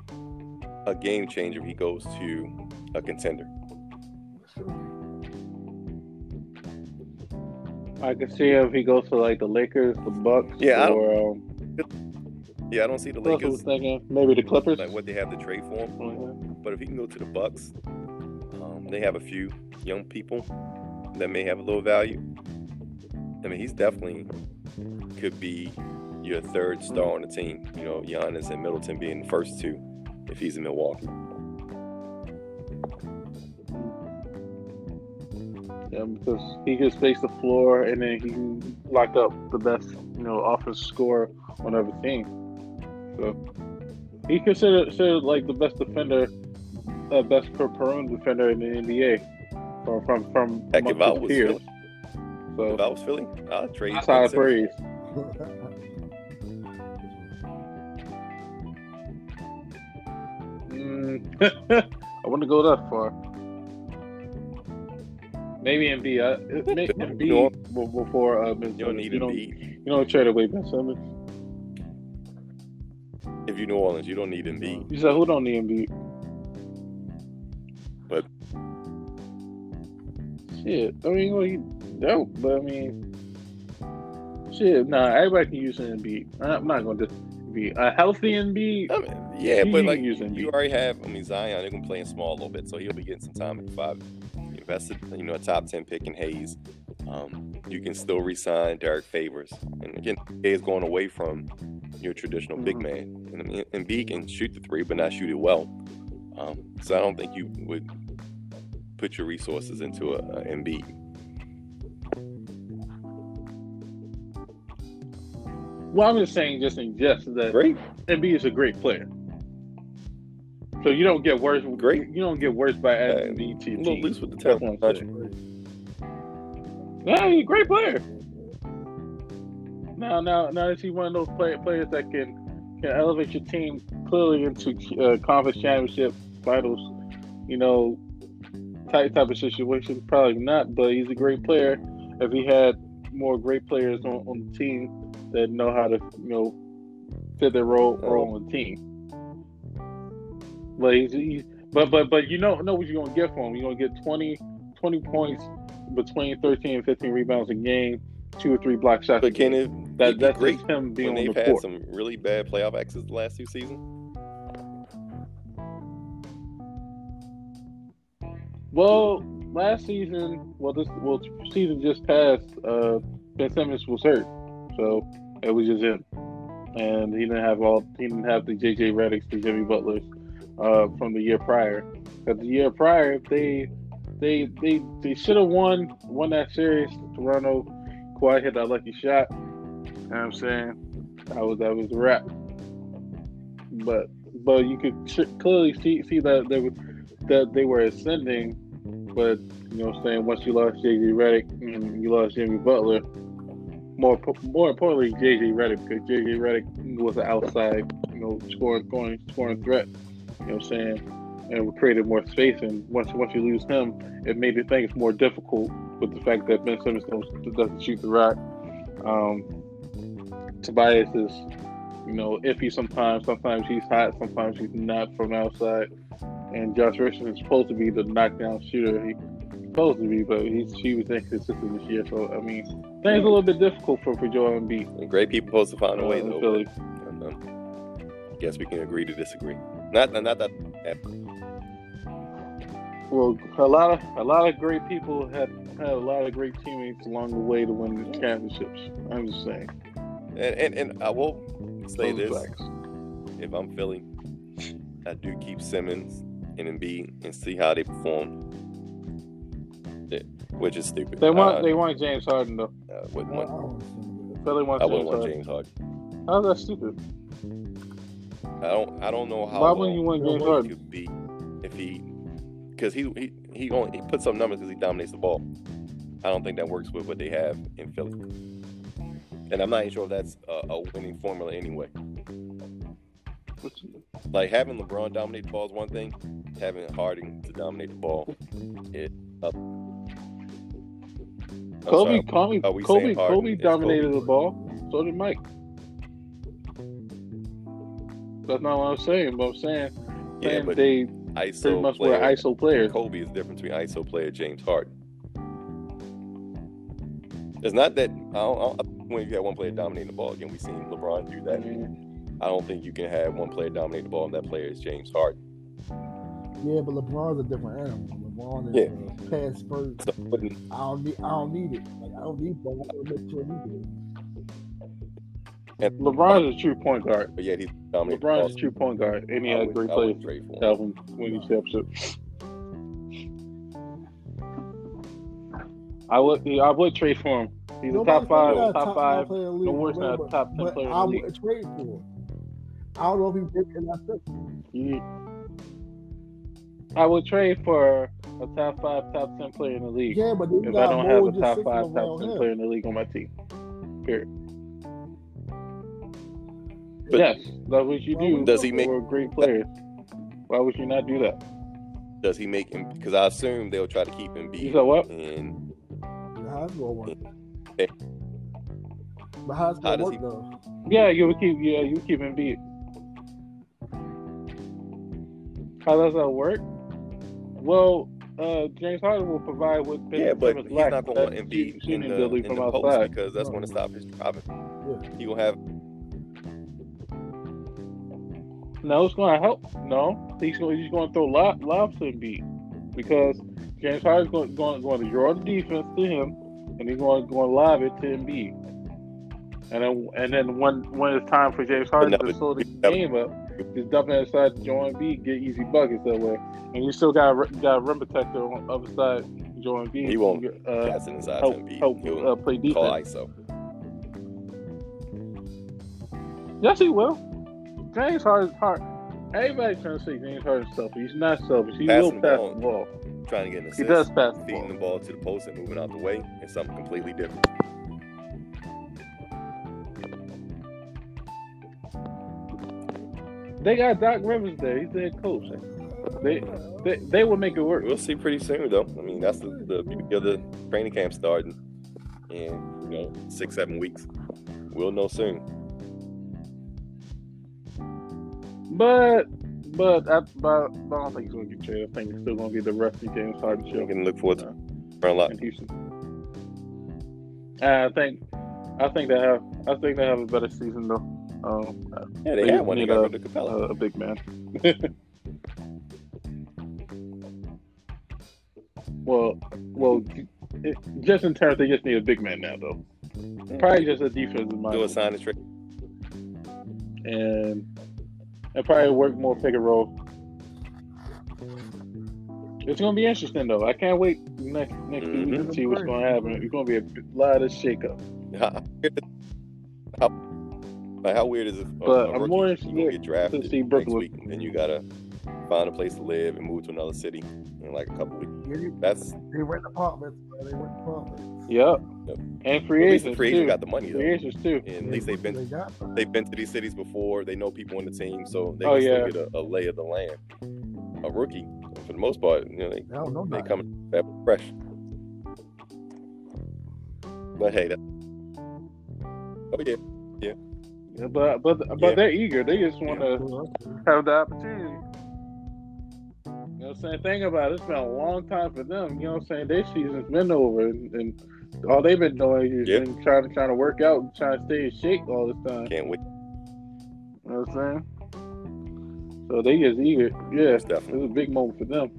a game changer, he goes to a contender. I could see if he goes to like the Lakers, the Bucks, Yeah, I don't- or um, Yeah, I don't see the else was Lakers thinking maybe the Clippers. like what they have to trade for him. Mhm. But if he can go to the Bucks, um, they have a few young people that may have a little value. I mean, he's definitely could be your third star on the team. You know, Giannis and Middleton being the first two if he's in Milwaukee. Yeah, because he can space the floor and then he can lock up the best, you know, offensive scorer on every team. So he considered, considered like the best defender, uh, best per perimeter defender in the NBA from from from Heck, if I amongst his was peers. Philly, So if I was Philly, I'd trade. that's high Ben Simmons. praise. Mm, I wouldn't go that far. Maybe Embiid. I, it, You know- Embiid before uh, Ben You don't need You to don't, be. you don't trade away Ben Simmons. If you New Orleans, you don't need Embiid. You said who don't need Embiid? But- shit, I mean, well, he dope, but I mean, shit, nah, everybody can use an Embiid. I'm not going to be a healthy Embiid. I mean, yeah, but like you, Embiid. you already have. I mean, Zion, they're gonna play in small a little bit, so he'll be getting some time at five. You invested, you know, a top ten pick in Hayes. Um, you can still re-sign Derrick Favors, and again, is going away from your traditional big Mhm. man. And I mean, Embiid can shoot the three, but not shoot it well. Um, so I don't think you would put your resources into a, a Embiid. Well, I'm just saying, just in jest that Great, Embiid is a great player. So you don't get worse. Great. You don't get worse by adding Embiid to a little loose with the talent. Yeah, he's a great player. Now, now, now is he one of those play, players that can can elevate your team clearly into uh, conference championship finals? You know, type type of situation. Probably not, but he's a great player. If he had more great players on, on the team that know how to, you know, fit their role role on the team. But he's, he's but but but you know know what you're gonna get from him. You're gonna get 20, 20 points between 13 and 15 rebounds a game, two or three block shots. but can it that be that's great him being when on they've the had court. some really bad playoff exits the last two seasons? Well, last season, well, this well season just passed. Uh, Ben Simmons was hurt, so it was just him, and he didn't have all. He didn't have the JJ Redick's, the Jimmy Butlers, uh, from the year prior. Because the year prior, they they they they should have won won that series. Toronto, Kawhi hit that lucky shot. You know what I'm saying that was that was the wrap. But but you could clearly see see that they were that they were ascending. But you know, what I'm saying once you lost JJ Redick and you lost Jimmy Butler, more more importantly JJ Redick because JJ Redick was an outside you know scoring scoring scoring threat. You know what I'm saying and we created more space. And once once you lose him, it made the things more difficult with the fact that Ben Simmons doesn't shoot the rock. Um, Tobias is, you know, iffy sometimes. Sometimes he's hot. Sometimes he's not from outside. And Josh Richardson is supposed to be the knockdown shooter. He's supposed to be, but he's he was inconsistent this year. So I mean, things are a little bit difficult for for Joel Embiid. And great people supposed to find a way uh, though. Philly. And, um, guess we can agree to disagree. Not not that well, a lot of a lot of great people had had a lot of great teammates along the way to win the championships. I'm just saying. And and, and I will say Those this: facts. if I'm Philly, I do keep Simmons and Embiid and see how they perform. Yeah, which is stupid. They want uh, they want James Harden though. Uh, wouldn't want, Philly wants I wouldn't want James Harden. How's that stupid? I don't I don't know how. Why wouldn't you want James Harden? Could be if he because he he he only he puts up numbers because he dominates the ball. I don't think that works with what they have in Philly, and I'm not even sure if that's a, a winning formula anyway. Like having LeBron dominate the ball is one thing, having Harden to dominate the ball, it. Uh, Kobe, Kobe, Kobe, Kobe dominated Kobe? the ball. So did Mike. That's not what I'm saying, but I'm saying, yeah, saying but they ISO pretty much player. ISO players. Kobe is different between ISO player James Harden. It's not that I don't, I don't, when you have one player dominating the ball again, we've seen LeBron do that. Mm-hmm. I don't think you can have one player dominate the ball and that player is James Harden. Yeah, but LeBron's a different animal. LeBron is yeah. a pass first. So, I don't need. I don't need it. Like I don't need ball. And LeBron's a true point guard. But yeah, he's dominant. LeBron's a true point guard, and he has great players. Calvin when he steps up. I would. I would trade for him. He's a top five, top, top five. No worse than a top ten player. I would trade for him. I don't know if he did in that system. Yeah. I would trade for a top five, top ten player in the league. Yeah, but if I don't have a top five, top ten him. player in the league on my team. Period. But yes, that's what you do. Does he make a great player? Why would you not do that? Does he make him? Because I assume they'll try to keep Embiid. You said what? And how's going work? But how's going work he, though? Yeah, you would keep. Yeah, you keep Embiid. How does that work? Well, uh, James Harden will provide what yeah, but he's not going to want Embiid in the, in the post because that's going to stop his driving. Yeah. He will have No, it's going to help. No, he's going, he's going to throw lob, lobs to Embiid because James Harden's going, going, going to draw the defense to him, and he's going, going to lob it to Embiid. And then, and then when when it's time for James Harden to slow the game up, just dump it inside to Joel Embiid, get easy buckets that way. And you still got got a rim protector on the other side, Joel Embiid. He won't uh, pass it inside help, Embiid. Help, uh, play defense. Call ISO. Yes, he will. James Harden's heart. Everybody's trying to say James Harden's selfish. He's not selfish. He will pass the ball. Trying to get an assist. He does pass the feeding ball. the ball to the post and moving out the way is something completely different. They got Doc Rivers there. He's their coach. They, they they will make it work. We'll see pretty soon, though. I mean, that's the, the beauty of the training camp starting in you know six seven weeks. We'll know soon. But but I, but, I don't think he's going to get traded. I think it's still going to be the rusty James Harden show. You can look forward to uh, a lot. I think I think they have I think they have a better season though. Um, yeah, they, they have one. They got rid Capela, a, a big man. well, well, it, just in terms, they just need a big man now, though. Probably just a defensive mind. Do a sign and trade. And and probably work more pick and roll. It's gonna be interesting though. I can't wait next next mm-hmm. week to see what's gonna happen. It's gonna be a lot of shakeup. How, how, like how weird is it? But I'm more interested to see next week, and then you gotta find a place to live and move to another city in like a couple weeks. That's they rent apartments. They rent apartments. Yep. yep. And free agents. Free agents got the money. Free agents too. And at least they've been they they've been to these cities before. They know people on the team, so they oh, can yeah. still get a, a, lay of the land. A rookie, for the most part, you know, they, they come fresh. But hey, that, oh yeah, yeah. yeah but but but yeah. they're eager. They just want to yeah. have the opportunity. Know what I'm saying? Thing about it, it's been a long time for them. You know what I'm saying? Their season's been over, and, and all they've been doing is yep. been trying to trying to work out and trying to stay in shape all this time. Can't wait. You know what I'm saying? So they just eager. Yeah, it's definitely it's a big moment for them.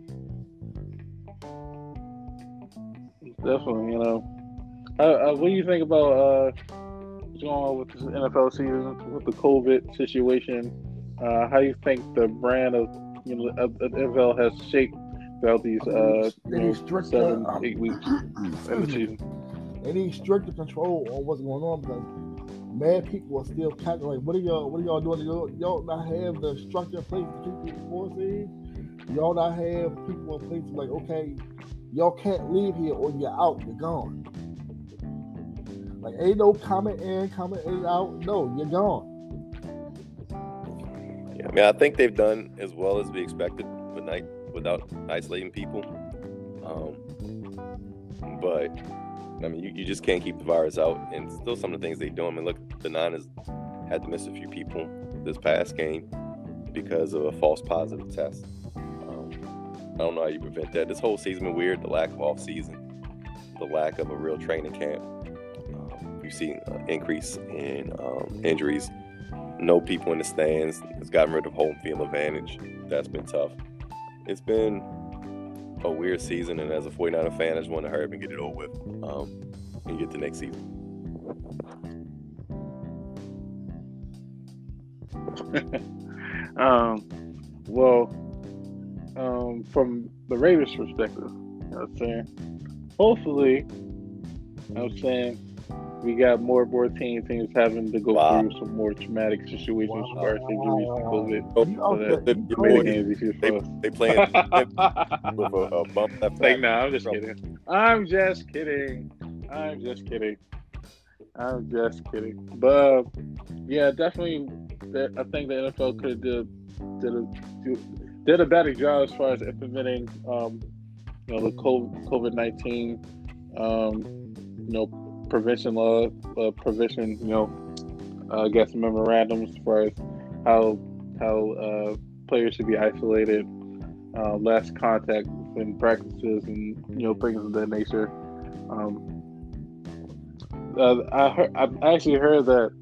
Definitely, you know. Uh, uh, what do you think about uh, what's going on with this NFL season with the COVID situation? Uh, how do you think the brand of you know of, of NFL has shaped throughout these uh, you know, seven, eight weeks in the season? They need stricter control on what's going on because mad people are still calculating. What are y'all? What are y'all doing? Y'all, y'all not have the structure in place to keep people quarantined. Y'all not have people in place to like, okay, y'all can't leave here or you're out. You're gone. Like, ain't no coming in, coming in out. No, you're gone. Yeah, I mean, I think they've done as well as we expected without without isolating people. Um, but I mean, you, you just can't keep the virus out, and still some of the things they do. I mean, look, the Niners had to miss a few people this past game because of a false positive test. Um, I don't know how you prevent that. This whole season been weird. The lack of off season, the lack of a real training camp you've seen an increase in um, injuries. No people in the stands. It's gotten rid of home field advantage. That's been tough. It's been a weird season, and as a 49er fan, I just want to hurry up and get it over with um, and get to next season. um, well, um, from the Raiders' perspective, you know what I'm saying? Hopefully, you know what I'm saying we got more and more teams teams having to go wow. through some more traumatic situations wow. as far as injuries and COVID. Oh, so that the, the, games easier they, us. They playing with a, a bump left. Like, no, I'm just kidding. I'm just kidding. I'm just kidding. I'm just kidding. But yeah, definitely. I think the NFL could did did a did a better job as far as implementing, um, you know, the COVID nineteen, um, you know, prevention law, uh, prevention, you know, uh, I guess memorandums as far as how how uh, players should be isolated, uh, less contact in practices, and you know things of that nature. Um, uh, I heard, I actually heard that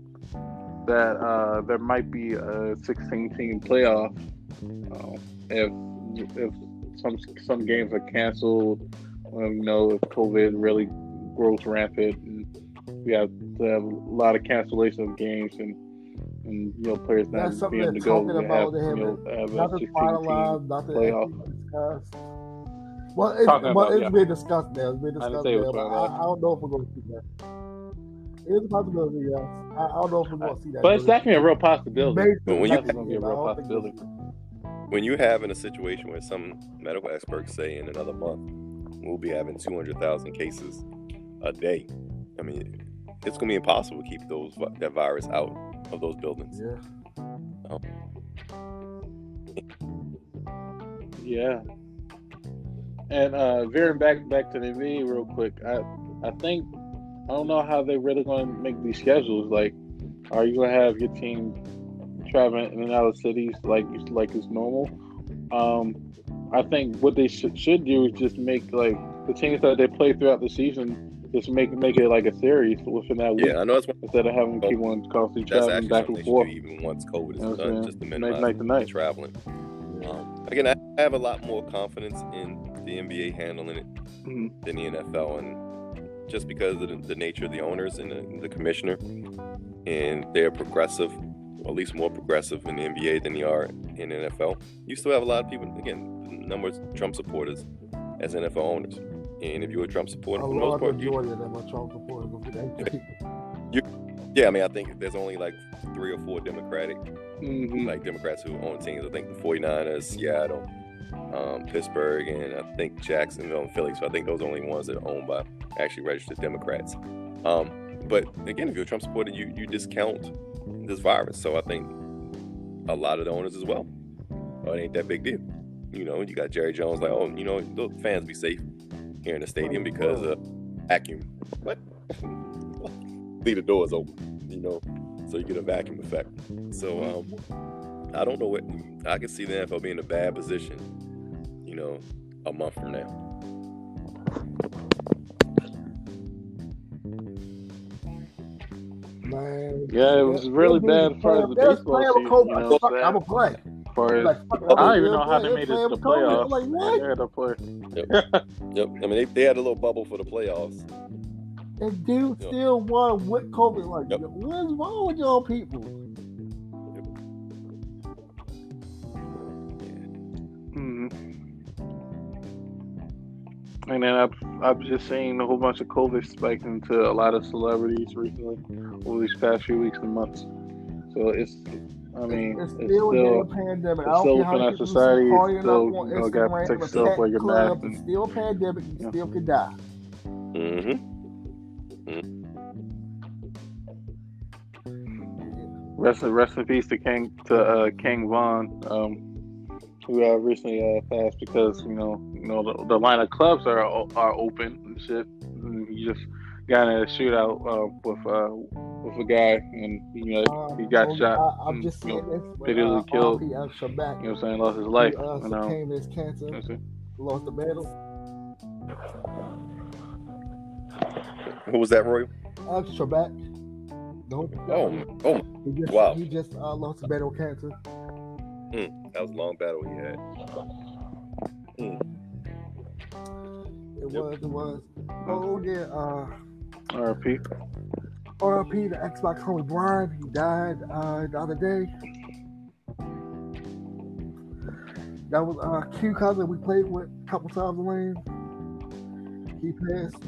that there might be a 16 team playoff uh, if if some some games are canceled. Um, you know, if COVID really grows rampant we have to have a lot of cancellation of games and and you know players not That's being able to go. They have, you know, have nothing finalized, nothing discussed. Well, it, well, about, it's yeah. been discussed now. It's been discussed now. But I, I, don't know if we're going to see that. It's a possibility, yes. I, I don't know if we're going to see that. But it's definitely a real possibility. Maybe, when you, going to be a real possibility. When you have in a situation where some medical experts say in another month we'll be having 200,000 cases a day, I mean, it's gonna be impossible to keep those that virus out of those buildings. Yeah. Um, yeah. And uh veering back back to the NBA real quick, I I think I don't know how they're really gonna make these schedules. Like, are you gonna have your team traveling in and out of cities like like it's normal? Um, I think what they should should do is just make like the teams that they play throughout the season just make make it like a series within that week. Yeah, I know that's one, instead of having oh, people constantly traveling back and forth. Even once COVID is you know done, just to minimize night, night, night. traveling. Um, again, I have a lot more confidence in the NBA handling it mm-hmm. than the NFL, and just because of the, the nature of the owners and the, the, commissioner, and they're progressive, or at least more progressive in the NBA than they are in NFL. You still have a lot of people, again, the number of Trump supporters as NFL owners. And if you're a Trump supporter, for the most part, you, Trump supporters. you, yeah, I mean, I think there's only like three or four Democratic, mm-hmm. like Democrats who own teams. I think the 49ers, Seattle, um, Pittsburgh, and I think Jacksonville and Philly. So I think those are the only ones that are owned by actually registered Democrats. Um, but again, if you're a Trump supporter, you you discount this virus. So I think a lot of the owners as well. Oh, it ain't that big deal. You know, you got Jerry Jones like, oh, you know, the fans be safe here in the stadium because of vacuum. What? Leave the doors open, you know, so you get a vacuum effect. So um, I don't know what I can see the NFL being in a bad position you know, a month from now. Man, yeah, it was really bad for the baseball season. You know I'm a play. Far as, like, oh, I don't even know how they made it to the playoffs. Like, what? They had to play. Yep. yep. I mean, they, they had a little bubble for the playoffs. And dude yep. still won with COVID. Like, yep. what's wrong with y'all people? Mm-hmm. And then I've, I've just seen a whole bunch of COVID spike into a lot of celebrities recently over these past few weeks and months. So it's, I mean, it's, it's still, still, a pandemic. It's still within our society. It's still, you know, got to protect yourself, wear your mask. It's still a pandemic. You yeah. still could die. Mm-hmm. mm-hmm. Rest, rest in peace to King to uh, King Von. Um, who uh, recently uh, passed because you know you know the, the line of clubs are are open and shit. And he just got in a shootout uh, with uh, with a guy and you know he got shot. I, am and, just saying this. Fatally uh, killed. You know what I'm saying? Lost his life. He, uh, you know. Came his cancer. You know lost the battle. Who was that, Roy? Alex Trebek. No. Oh, oh, he just, wow. He just uh, lost the battle cancer. Mm, that was a long battle he had. Mm. It yep. was, it was. Oh yeah, uh RP. RP, the Xbox homie Brian, he died uh the other day. That was uh Q cousin we played with a couple times Lane. He passed.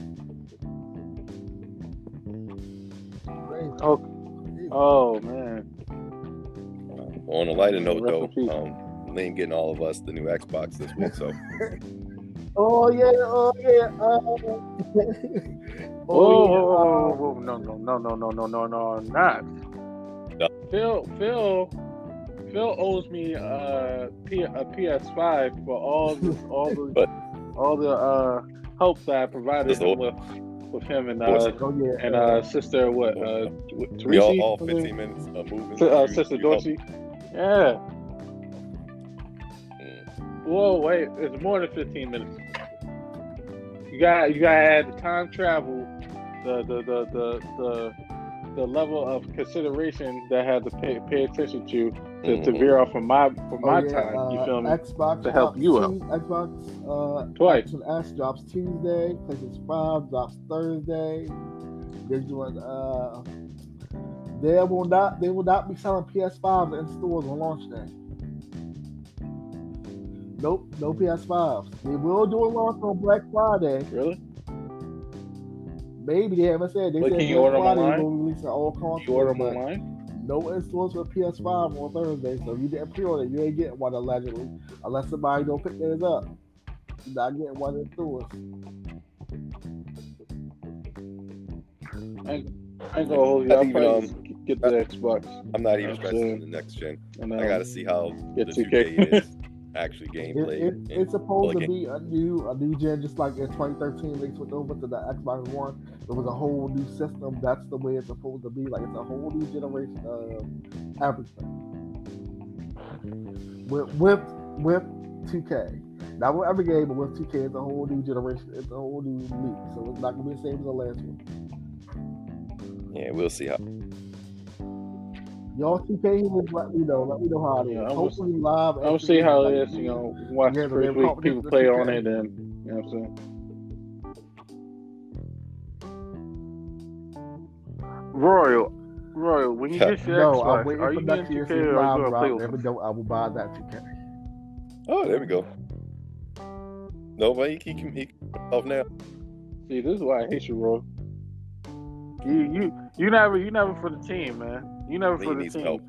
Oh, oh man on a lighter note, though, um, Lane getting all of us the new Xbox this week. So. oh yeah! Oh yeah! oh, oh, oh, oh, no, no, no, no, no, no, no, no, not. No. Phil, Phil, Phil owes me uh, P- a PS5 for all the, all the, but, all the uh, help that I provided him with with him and uh, oh, yeah. and uh, sister what uh, we all, all 15 minutes of moving. Uh, sister Dorsey. Yeah. Whoa, wait! It's more than fifteen minutes. You got you got to add the time travel, the the the the the, the level of consideration that I had to pay, pay attention to to, mm-hmm. to veer off from my from my oh, yeah, time. You feel me? Xbox to help you out. Xbox uh, twice. S drops Tuesday. PlayStation Five drops Thursday. They're doing uh they will not. They will not be selling PS5s in stores on launch day. Nope, no PS5s. They will do a launch on Black Friday. Really? Maybe they haven't said. They Wait, said can you Black order Friday online? will release all consoles. You order them online? No in stores for PS5 on Thursday, so if you didn't pre-order, you ain't getting one allegedly, unless somebody don't pick theirs up. You're not getting one in stores. I, I ain't gonna hold you. I'll probably um, get the Xbox. I'm not even stressing the next gen. And, um, I gotta see how the 2K is actually gameplay. It, it, it's supposed to be a new a new gen, just like in 2013 they switched over to the Xbox One. It was a whole new system. That's the way it's supposed to be. Like it's a whole new generation of everything. With with with 2K. Not with every game, but with 2K, it's a whole new generation. It's a whole new league. So it's not gonna be the same as the last one. Yeah, we'll see how. Y'all 2K is let me know. Let me know how it is. Yeah, Hopefully was, live. I'll see how it is. You know, watch yeah, the first week people play on it, and you know what I'm saying. Royal, Royal, when you get your no, Xbox, I'm are you getting 2K or you gonna play with Never know. I will buy that 2K. Oh, there we go. Nobody can he, he, off now. See, this is why I hate you, Royal. You you you never you never for the team, man. You never He for the needs team. help.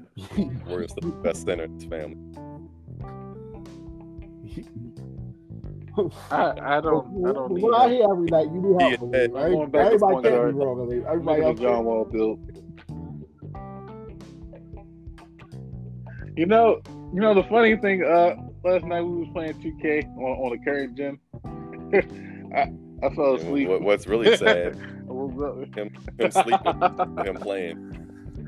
Royal's the best center in his family. I, I don't, I don't need. What I hear every night, you do help. from me, Yeah, right? going back to Everybody can't be wrong. I mean, Everybody at else. the John Wall build. You know, you know the funny thing. Uh, last night we was playing 2K on, on the current gen. I, I fell asleep. What, what's really sad, I woke up. him sleeping, him playing.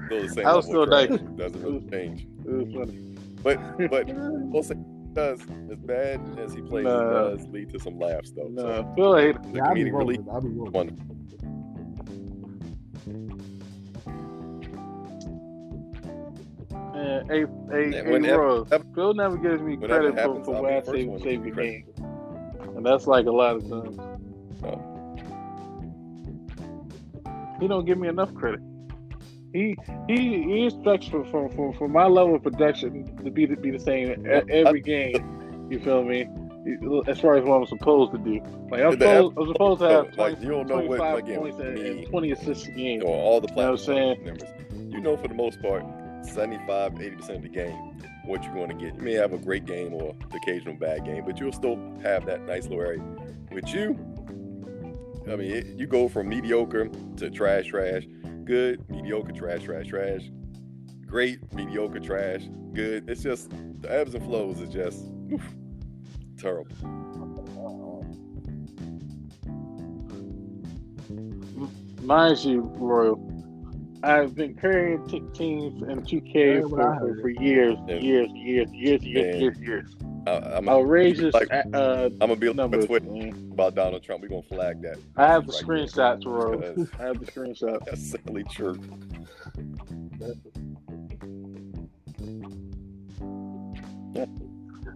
Still the same I was level of still trash. Doesn't really change. It was funny. But but we'll say does as bad as he plays, Nah. it does lead to some laughs though. So No, Phil hate the Yeah, I'll comedic relief. I'll be rolling. wonderful. Man, hey, hey, Yeah, hey, whenever- Phil never gives me credit for, happens, for I'll when I save, save the credit. game. And that's like a lot of times. Oh. He don't give me enough credit. He he he expects for for, for, for my level of production to be to be the same every game. You feel me? As far as what I'm supposed to do, like I'm supposed, I'm supposed to have 20, like you don't know what 25 again points and, me and 20 assists a game. or all the You know what I'm saying? numbers. You know for the most part, 75, 80 percent of the game, what you're going to get. You may have a great game or the occasional bad game, but you'll still have that nice little area. With you, I mean, it, you go from mediocre to trash, trash, good, mediocre, trash, trash, trash, great, mediocre, trash, good. It's just the ebbs and flows is just oof, terrible. Mind you, Royal, I've been carrying t- teams in 2K Yeah, for, for, for years, Yeah. years, years, years, years, Man. years, years. I, I'm, Outrageous like- uh, I'm gonna be on numbers, Twitter man. about Donald Trump. We're gonna flag that. I have the Right screenshots, there. Royal. Because I have the screenshots. That's simply true.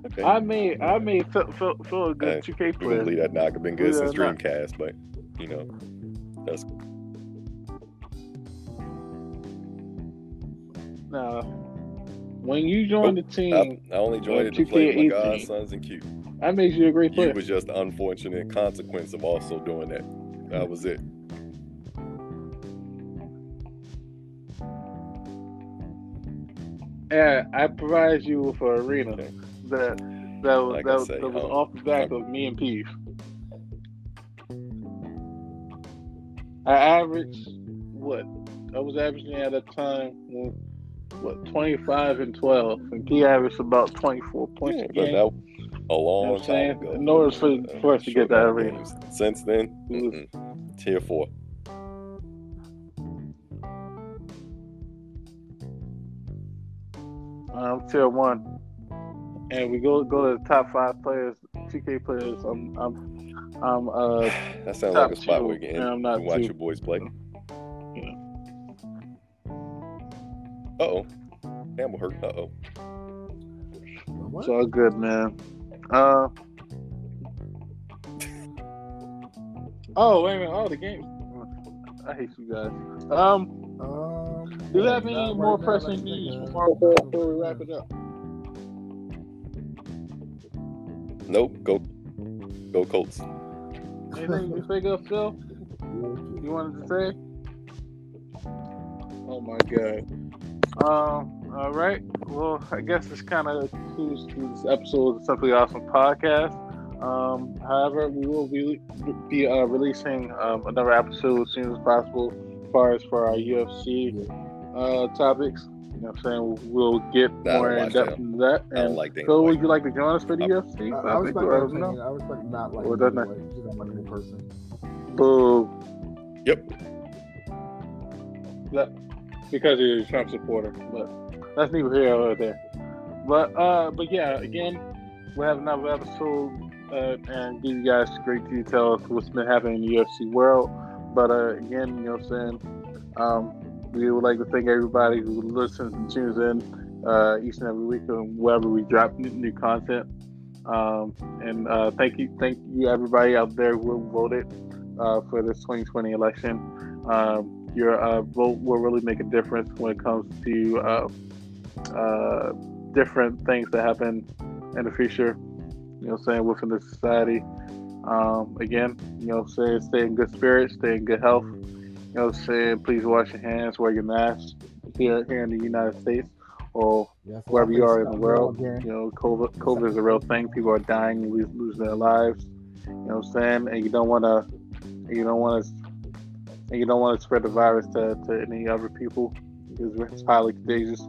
Okay. I made I made feel Phil, Phil a good Hey, 2K gonna player. believe that knock have been good Yeah, since nah. Dreamcast, but you know, that's Now, when you joined the team, I only joined it to play with my godsons and Q. I made you a great player. It was just the unfortunate consequence of also doing that. That was it. And I provided you with an arena Okay. that that was Like that, was- say, that was um, off the back of me and Peeve. I averaged what I was averaging at that time well, what twenty five and twelve, and P averaged about twenty four points Yeah, but game. that a long You know I'm time saying? ago. In order for- for us to get that amount of arena. games. Since then, mm-mm. tier four. um, tier one, and we go go to the top five players, TK players. I'm I'm I'm uh That sounds like a spot two, where you can I'm not watch your boys play. Uh oh. Campbell hurt. Uh oh. What? It's all good, man. Uh. Oh wait a minute! Oh, the game. I hate you guys. Um, Um, do you have any more pressing like, news before, before we wrap it up? Nope. Go. Go Colts. Anything you think of, Phil? You wanted to say? Oh my god. Um. All right. Well, I guess this kind of concludes this episode of the Simply Awesome podcast. Um, however, we will be be uh, releasing um, another episode as soon as possible, as far as for our UFC uh, topics. You know, what I'm saying we'll get Nah, more in depth that. into that. I don't And like things Phil, like would you like to join us for the I- UFC? I, I think respect you that let them I respect not like Or doesn't you anyway. She's not like a person. Boo. Yep. That because you're a Trump supporter, but that's neither here nor there. But uh, but yeah, again, we'll have another episode uh, and give you guys great details what's been happening in the UFC world. But uh, again, you know what I'm saying. Um, we would like to thank everybody who listens and tunes in uh, each and every week and wherever we drop new, new content. Um, and uh, thank you, thank you everybody out there who voted uh, for this 2020 election. Um, your uh, vote will really make a difference when it comes to uh, uh, different things that happen in the future. You know, saying within the society. Um, again, you know, saying stay in good spirits, stay in good health. You know, saying please wash your hands, wear your mask here here in the United States or yes, wherever you are in the world. You know, COVID, COVID is a real thing. People are dying, lose, lose their lives. You know what I'm saying? And you don't want to, you don't want to, and you don't want to spread the virus to, to any other people because it's highly contagious.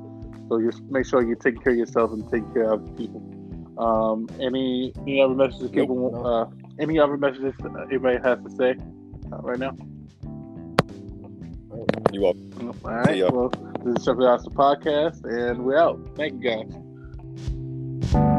So just make sure you take care of yourself and take care of people. Um, any any other messages people nope, uh, any other messages anybody has to say uh, right now? You up? All right. Well, this is Chuck Austin podcast, and we're out. Thank you, guys.